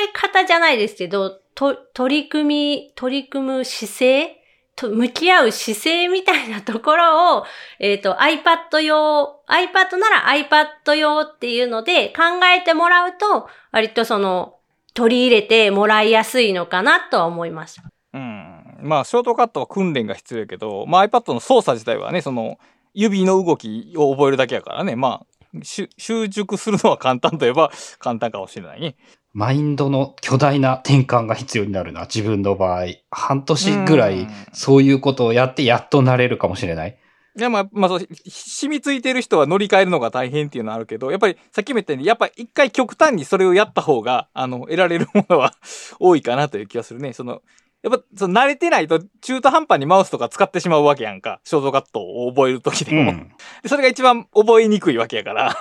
え方じゃないですけど、と取り組み、取り組む姿勢と向き合う姿勢みたいなところを、えっ、と、iPad 用、iPad なら iPad 用っていうので考えてもらうと、割とその、取り入れてもらいやすいのかなとは思います。うん。まあ、ショートカットは訓練が必要やけど、まあ iPad の操作自体はね、その、指の動きを覚えるだけやからね、まあ、習熟するのは簡単といえば簡単かもしれないね。マインドの巨大な転換が必要になるな、自分の場合。半年ぐらいうんそういうことをやってやっとなれるかもしれない。いや、まあ、まあ、そう、ひ染みついてる人は乗り換えるのが大変っていうのはあるけど、やっぱりさっきも言ったように、やっぱり一回極端にそれをやった方が、あの、得られるものは 多いかなという気がするね。その、やっぱ、その慣れてないと中途半端にマウスとか使ってしまうわけやんか。ショートカットを覚えるときでも。うん。でそれが一番覚えにくいわけやから。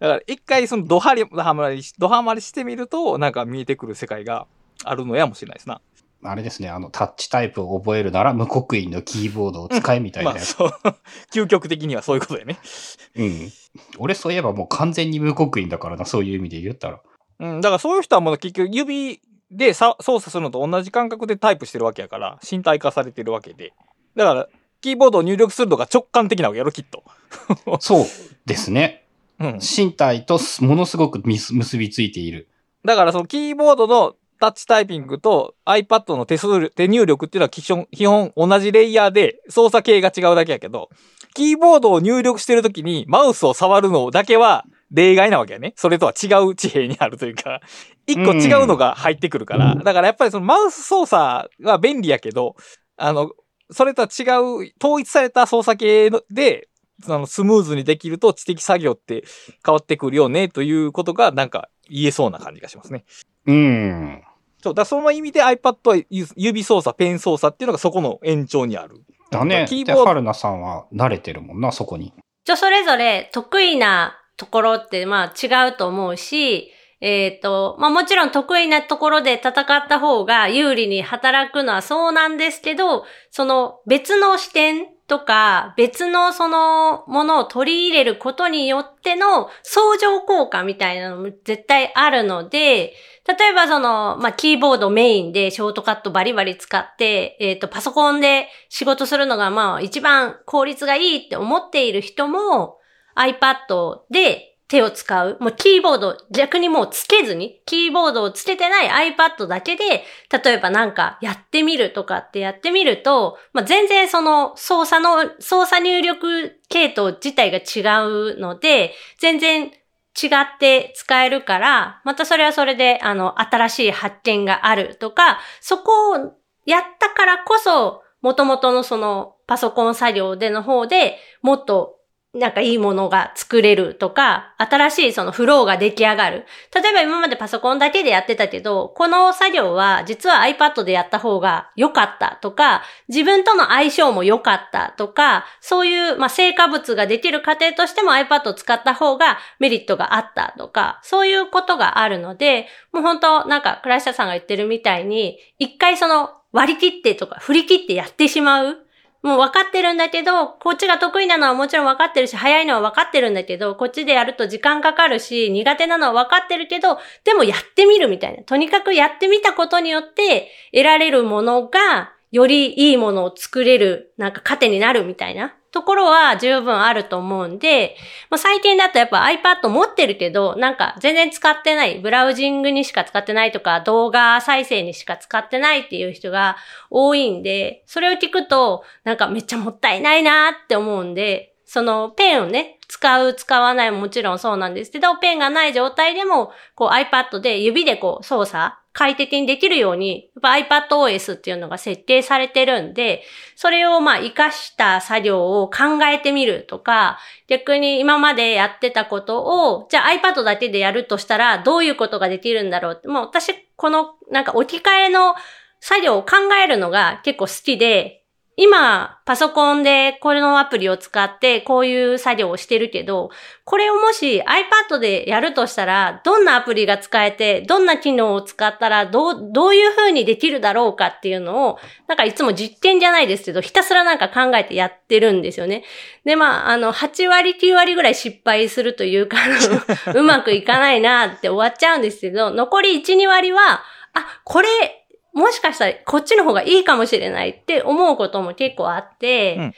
だから一回そのドハリ、ドハマりし、ドハマりしてみると、なんか見えてくる世界があるのやもしれないですな。あれですね、あの、タッチタイプを覚えるなら無刻印のキーボードを使えみたいなまあやつ。そう。究極的にはそういうことだよね。うん。俺そういえばもう完全に無刻印だからな、そういう意味で言ったら。うん、だからそういう人はもう結局指でさ操作するのと同じ感覚でタイプしてるわけやから、身体化されてるわけで。だから、キーボードを入力するのが直感的なわけやろ、きっと。そうですね。うん。身体とすものすごく結びついている。だからそのキーボードのタッチタイピングと iPad の手数料手入力っていうのは基本基本同じレイヤーで操作系が違うだけやけど、キーボードを入力してるときにマウスを触るのだけは例外なわけやね。それとは違う地平にあるというか、一個違うのが入ってくるから。だからやっぱりそのマウス操作は便利やけど、あの、それとは違う、統一された操作系で、あの、スムーズにできると知的作業って変わってくるよね、ということがなんか言えそうな感じがしますね。うん。そう、だその意味で iPad は指操作、ペン操作っていうのがそこの延長にある。だね。で、キーボード春菜さんは慣れてるもんな、そこに。人それぞれ得意なところってまあ違うと思うし、えっ、と、まあもちろん得意なところで戦った方が有利に働くのはそうなんですけど、その別の視点とか別のそのものを取り入れることによっての相乗効果みたいなのも絶対あるので、例えばその、まあ、キーボードメインでショートカットバリバリ使って、えっ、と、パソコンで仕事するのがまあ一番効率がいいって思っている人も iPad で手を使う。もうキーボード逆にもうつけずに、キーボードをつけてない iPad だけで、例えばなんかやってみるとかってやってみると、まあ、全然その操作の、操作入力系統自体が違うので、全然違って使えるから、またそれはそれで、あの、新しい発見があるとか、そこをやったからこそ、元々のそのパソコン作業での方でもっとなんかいいものが作れるとか、新しいそのフローが出来上がる。例えば今までパソコンだけでやってたけど、この作業は実は iPad でやった方が良かったとか、自分との相性も良かったとか、そういう、まあ、成果物ができる過程としても iPad を使った方がメリットがあったとか、そういうことがあるので、もう本当なんか倉下さんが言ってるみたいに、一回その割り切ってとか振り切ってやってしまう。もう分かってるんだけど、こっちが得意なのはもちろん分かってるし、早いのは分かってるんだけど、こっちでやると時間かかるし、苦手なのは分かってるけど、でもやってみるみたいな。とにかくやってみたことによって得られるものが、よりいいものを作れる、なんか糧になるみたいなところは十分あると思うんで、まあ、最近だとやっぱ iPad 持ってるけど、なんか全然使ってない、ブラウジングにしか使ってないとか、動画再生にしか使ってないっていう人が多いんで、それを聞くと、なんかめっちゃもったいないなって思うんで、そのペンをね、使う、使わないももちろんそうなんですけど、ペンがない状態でも、こう iPad で指でこう操作、快適にできるように、iPadOS っていうのが設定されてるんで、それをまあ活かした作業を考えてみるとか、逆に今までやってたことを、じゃあ iPad だけでやるとしたらどういうことができるんだろうって、もう私このなんか置き換えの作業を考えるのが結構好きで、今、パソコンでこれのアプリを使ってこういう作業をしてるけど、これをもし iPad でやるとしたら、どんなアプリが使えて、どんな機能を使ったら、どう、どういう風にできるだろうかっていうのを、なんかいつも実験じゃないですけど、ひたすらなんか考えてやってるんですよね。で、まあ、あの、8割、9割ぐらい失敗するというか、うまくいかないなって終わっちゃうんですけど、残り1、2割は、あ、これ、もしかしたらこっちの方がいいかもしれないって思うことも結構あって、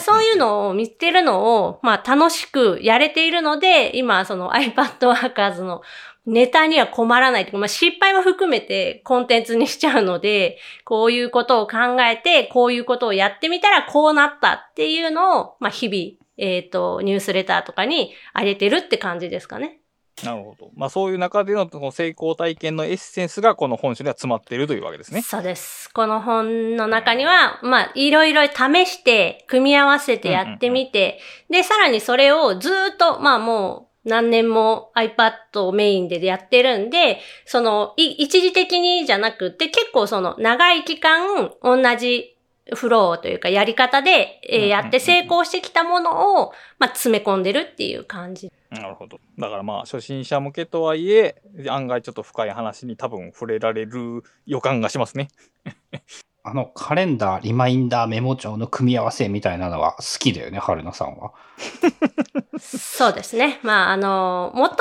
そういうのを見つけるのを、まあ楽しくやれているので、今その iPad Workers のネタには困らないというか、まあ失敗も含めてコンテンツにしちゃうので、こういうことを考えて、こういうことをやってみたらこうなったっていうのを、まあ日々、えっ、と、ニュースレターとかに上げてるって感じですかね。なるほど。まあそういう中でのこの成功体験のエッセンスがこの本書には詰まっているというわけですね。そうです。この本の中には、まあ、いろいろ試して、組み合わせてやってみて、で、さらにそれをずーっと、まあもう、何年も iPad をメインでやってるんで、その、い一時的にじゃなくて、結構その、長い期間、同じフローというか、やり方で、えやって成功してきたものを、まあ、詰め込んでるっていう感じ。なるほど。だからまあ初心者向けとはいえ、案外ちょっと深い話に多分触れられる予感がしますね。あの、カレンダー、リマインダー、メモ帳の組み合わせみたいなのは好きだよね、春菜さんは。そうですね。まあ、あの、もともと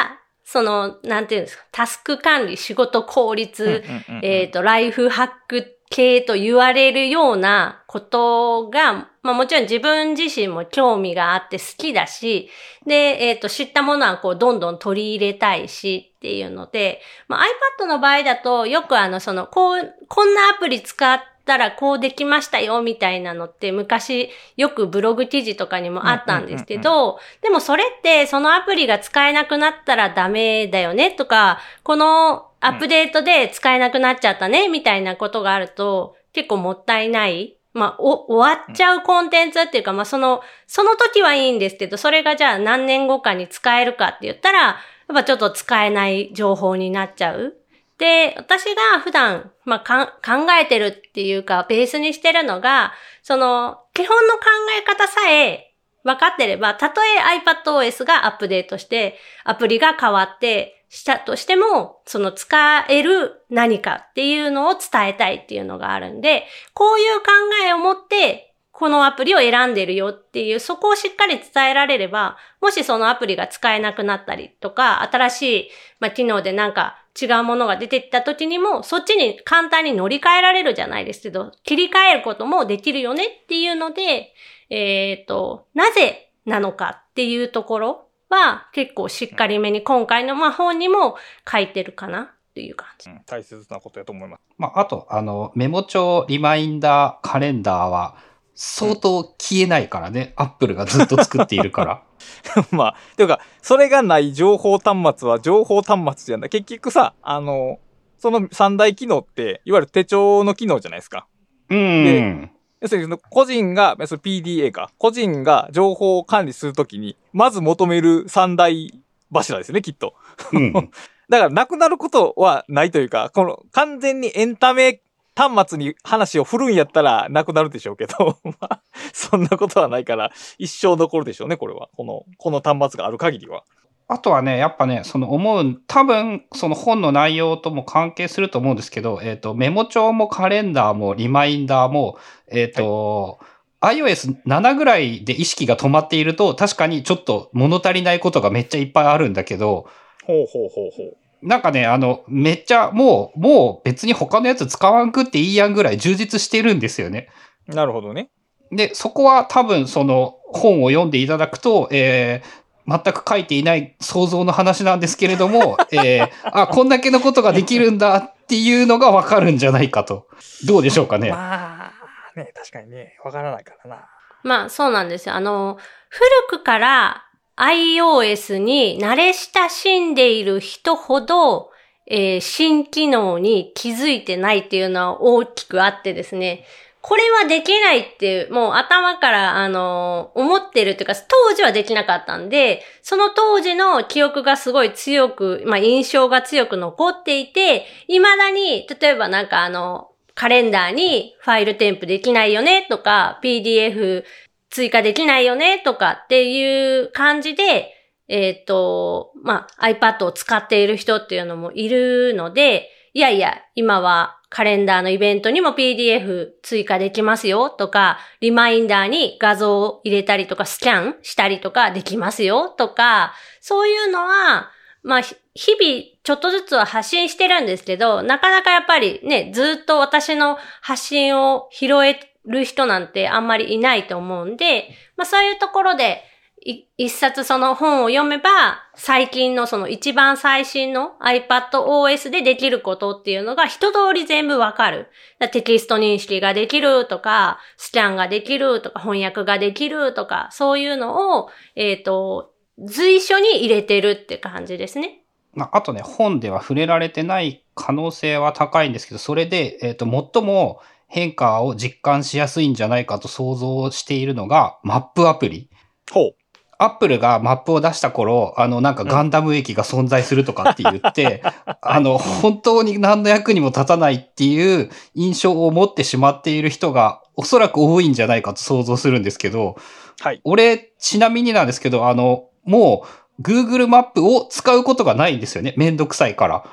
が、その、なんていうんですか、タスク管理、仕事効率、えっ、と、ライフハック系と言われるようなことが、まあもちろん自分自身も興味があって好きだし、で、えっ、と、知ったものはこう、どんどん取り入れたいしっていうので、まあ iPad の場合だと、よくあの、その、こう、こんなアプリ使ったらこうできましたよみたいなのって昔よくブログ記事とかにもあったんですけど、でもそれってそのアプリが使えなくなったらダメだよねとか、このアップデートで使えなくなっちゃったねみたいなことがあると結構もったいないまあ、お、終わっちゃうコンテンツっていうか、まあ、その、その時はいいんですけど、それがじゃあ何年後かに使えるかって言ったら、やっぱちょっと使えない情報になっちゃう。で、私が普段、まあ、考えてるっていうか、ベースにしてるのが、その、基本の考え方さえ分かってれば、たとえ iPadOS がアップデートして、アプリが変わって、したとしても、その使える何かっていうのを伝えたいっていうのがあるんで、こういう考えを持って、このアプリを選んでるよっていう、そこをしっかり伝えられれば、もしそのアプリが使えなくなったりとか、新しい、まあ、機能でなんか違うものが出てきた時にも、そっちに簡単に乗り換えられるじゃないですけど、切り替えることもできるよねっていうので、えっ、ー、と、なぜなのかっていうところは結構しっかりめに今回のまあ本にも書いてるかなっていう感じ。うん、大切なことやと思います。まあ、あと、あの、メモ帳、リマインダー、カレンダーは相当消えないからね。アップルがずっと作っているから。まあ、ていうか、それがない情報端末は情報端末じゃない。結局さ、あの、その三大機能って、いわゆる手帳の機能じゃないですか。うん。要するに、個人が、その PDA か、個人が情報を管理するときに、まず求める三大柱ですね、きっと。うん、だから、なくなることはないというか、この、完全にエンタメ端末に話を振るんやったらなくなるでしょうけど、まあ、そんなことはないから、一生残るでしょうね、これは。この、この端末がある限りは。あとはね、やっぱね、その思う、多分、その本の内容とも関係すると思うんですけど、えっ、ー、と、メモ帳もカレンダーもリマインダーも、えっ、ー、と、はい、iOS7 ぐらいで意識が止まっていると、確かにちょっと物足りないことがめっちゃいっぱいあるんだけど、ほうほうほうほう。なんかね、あの、めっちゃ、もう、もう別に他のやつ使わんくっていいやんぐらい充実してるんですよね。なるほどね。で、そこは多分その本を読んでいただくと、えー、全く書いていない想像の話なんですけれども、えー、あ、こんだけのことができるんだっていうのがわかるんじゃないかと。どうでしょうかね。まあ、ね、確かにね、わからないからな。まあ、そうなんですよ。あの、古くから iOS に慣れ親しんでいる人ほど、えー、新機能に気づいてないっていうのは大きくあってですね。これはできないっていう、もう頭から、あの、思ってるっていうか、当時はできなかったんで、その当時の記憶がすごい強く、まあ、印象が強く残っていて、未だに、例えばなんかあの、カレンダーにファイル添付できないよねとか、PDF 追加できないよねとかっていう感じで、えっ、ー、と、まあ、iPad を使っている人っていうのもいるので、いやいや、今はカレンダーのイベントにも PDF 追加できますよとか、リマインダーに画像を入れたりとかスキャンしたりとかできますよとか、そういうのは、まあ、日々ちょっとずつは発信してるんですけど、なかなかやっぱりね、ずっと私の発信を拾える人なんてあんまりいないと思うんで、まあそういうところで、一冊その本を読めば、最近のその一番最新の iPadOS でできることっていうのが一通り全部わかる。テキスト認識ができるとか、スキャンができるとか、翻訳ができるとか、そういうのを、えっ、ー、と、随所に入れてるって感じですね。まあ、あとね、本では触れられてない可能性は高いんですけど、それで、えっ、ー、と、最も変化を実感しやすいんじゃないかと想像しているのが、マップアプリ。ほう。アップルがマップを出した頃、あの、なんかガンダム駅が存在するとかって言って、うん、あの、本当に何の役にも立たないっていう印象を持ってしまっている人がおそらく多いんじゃないかと想像するんですけど、はい。俺、ちなみになんですけど、あの、もう、Google マップを使うことがないんですよね。めんどくさいから。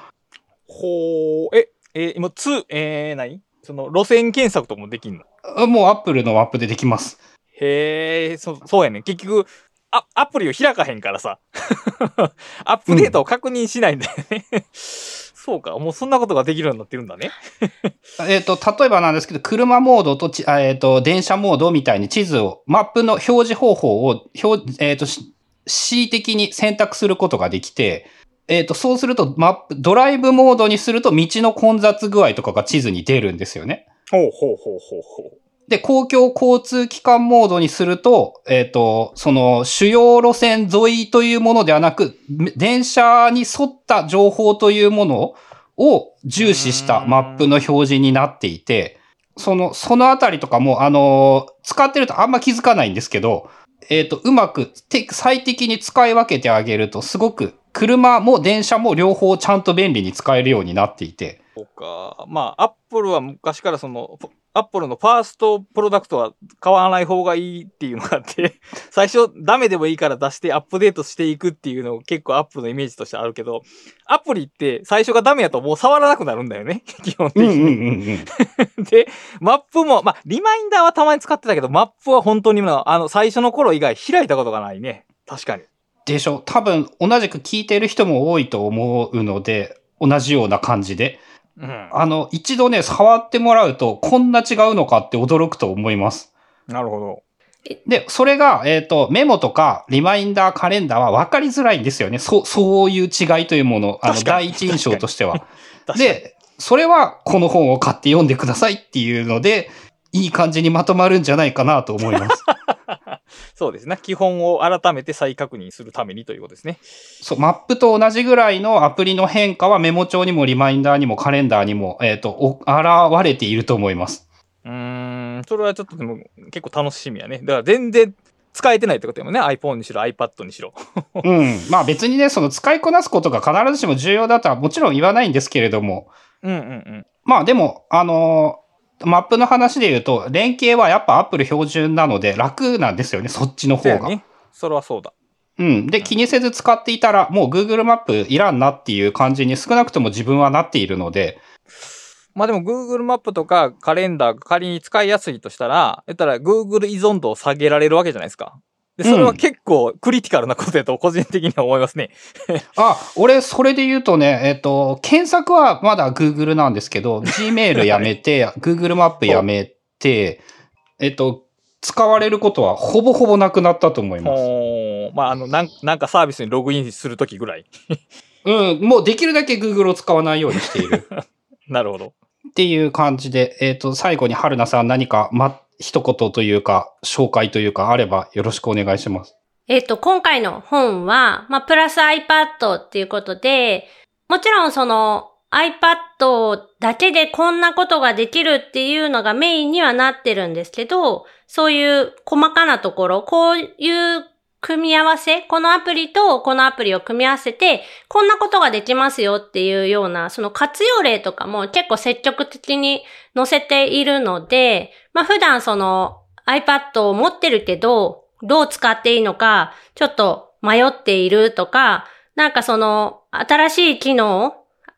ほー、え、え今、つ、えー、何？その、路線検索ともできんの？もう Apple のマップでできます。へえ、そ、そうやね。結局、あ、アプリを開かへんからさ。アップデートを確認しないんだよね。うん、そうか。もうそんなことができるようになってるんだね。えっと、例えばなんですけど、車モードと、えっ、ー、と、電車モードみたいに地図を、マップの表示方法を、表、えっ、ー、と、恣意的に選択することができて、えっ、ー、と、そうすると、マップ、ドライブモードにすると道の混雑具合とかが地図に出るんですよね。ほうほうほうほうほう。で、公共交通機関モードにすると、えっ、と、その主要路線沿いというものではなく、電車に沿った情報というものを重視したマップの表示になっていて、その、そのあたりとかも、あの、使ってるとあんま気づかないんですけど、えっ、と、うまくて最適に使い分けてあげると、すごく車も電車も両方ちゃんと便利に使えるようになっていて、そうか。まあ、アップルは昔からその、アップルのファーストプロダクトは買わない方がいいっていうのがあって、最初ダメでもいいから出してアップデートしていくっていうのを結構アップルのイメージとしてあるけど、アプリって最初がダメやともう触らなくなるんだよね。基本的うんうんに。うんうん。で、マップも、まあ、リマインダーはたまに使ってたけど、マップは本当にあの、最初の頃以外開いたことがないね。確かに。でしょ多分同じく聞いてる人も多いと思うので、同じような感じで。うん。あの、一度ね、触ってもらうと、こんな違うのかって驚くと思います。なるほど。で、それが、えっ、と、メモとか、リマインダー、カレンダーは分かりづらいんですよね。そう、そういう違いというもの、あの、第一印象としては。で、それは、この本を買って読んでくださいっていうので、いい感じにまとまるんじゃないかなと思います。そうですね。基本を改めて再確認するためにということですね。そう、マップと同じぐらいのアプリの変化はメモ帳にもリマインダーにもカレンダーにも、えっ、と、お現れていると思います。うーん、それはちょっとでも結構楽しみやね。だから全然使えてないってことやもんね。iPhone にしろ iPad にしろ。うん。まあ別にね、その使いこなすことが必ずしも重要だとはもちろん言わないんですけれども、うんうんうん。まあでも、あのーマップの話で言うと、連携はやっぱ Apple 標準なので楽なんですよね、そっちの方が。ね。それはそうだ。うん。で、気にせず使っていたら、もう Google マップいらんなっていう感じに少なくとも自分はなっているので、まあでも Google マップとかカレンダーが仮に使いやすいとしたら、言ったら Google 依存度を下げられるわけじゃないですか。で、それは結構クリティカルなことやと個人的には思いますね。あ、俺、それで言うとね、えっ、と、検索はまだ Google なんですけど、Gmail やめて、Google マップやめて、えっ、と、使われることはほぼほぼなくなったと思います。まああの、なんなんかサービスにログインするときぐらい。うん、もうできるだけ Google を使わないようにしている。なるほど。っていう感じで、えっ、と、最後に春菜さん何か、ま、一言というか、紹介というかあればよろしくお願いします。えっ、と、今回の本は、まあ、プラス iPad っていうことで、もちろんその iPad だけでこんなことができるっていうのがメインにはなってるんですけど、そういう細かなところ、こういう組み合わせ、このアプリとこのアプリを組み合わせて、こんなことができますよっていうような、その活用例とかも結構積極的に載せているので、まあ普段その iPad を持ってるけど、どう使っていいのか、ちょっと迷っているとか、なんかその新しい機能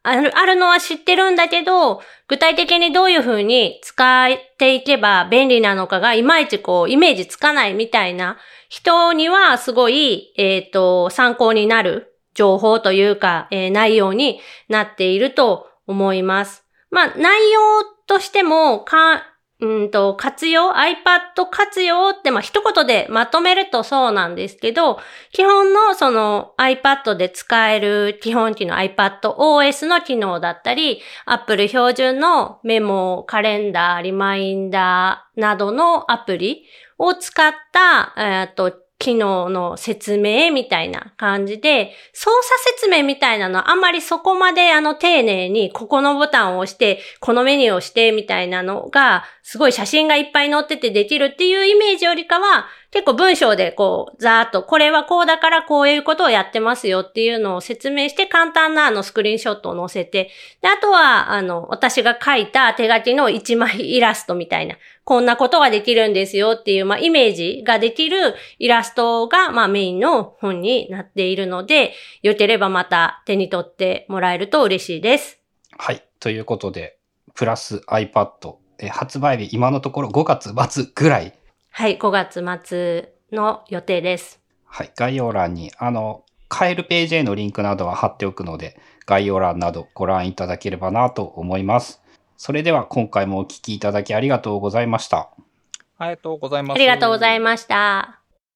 ある、あるのは知ってるんだけど、具体的にどういうふうに使っていけば便利なのかがいまいちこうイメージつかないみたいな人にはすごい、えっ、と、参考になる情報というか、えー内容になっていると思います。まあ、内容としても、か、うんと、活用 ?iPad 活用って、まあ、一言でまとめるとそうなんですけど、基本のその iPad で使える基本機能 iPadOS の機能だったり、Apple 標準のメモ、カレンダー、リマインダーなどのアプリを使った、えっと、機能の説明みたいな感じで、操作説明みたいなのあんまりそこまであの丁寧にここのボタンを押して、このメニューをしてみたいなのが、すごい写真がいっぱい載っててできるっていうイメージよりかは、結構文章でこう、ざーっと、これはこうだからこういうことをやってますよっていうのを説明して、簡単なあのスクリーンショットを載せて、で、あとは、あの、私が書いた手書きの一枚イラストみたいな、こんなことができるんですよっていう、まあ、イメージができるイラストが、まあ、メインの本になっているので、よければまた手に取ってもらえると嬉しいです。はい。ということで、プラス iPad、えー発売日今のところ5月末ぐらい。はい、5月末の予定です。はい。概要欄に、あの、買えるページへのリンクなどは貼っておくので、概要欄などご覧いただければなと思います。それでは今回もお聞きいただきありがとうございました。ありがとうございます。ありがとうございました。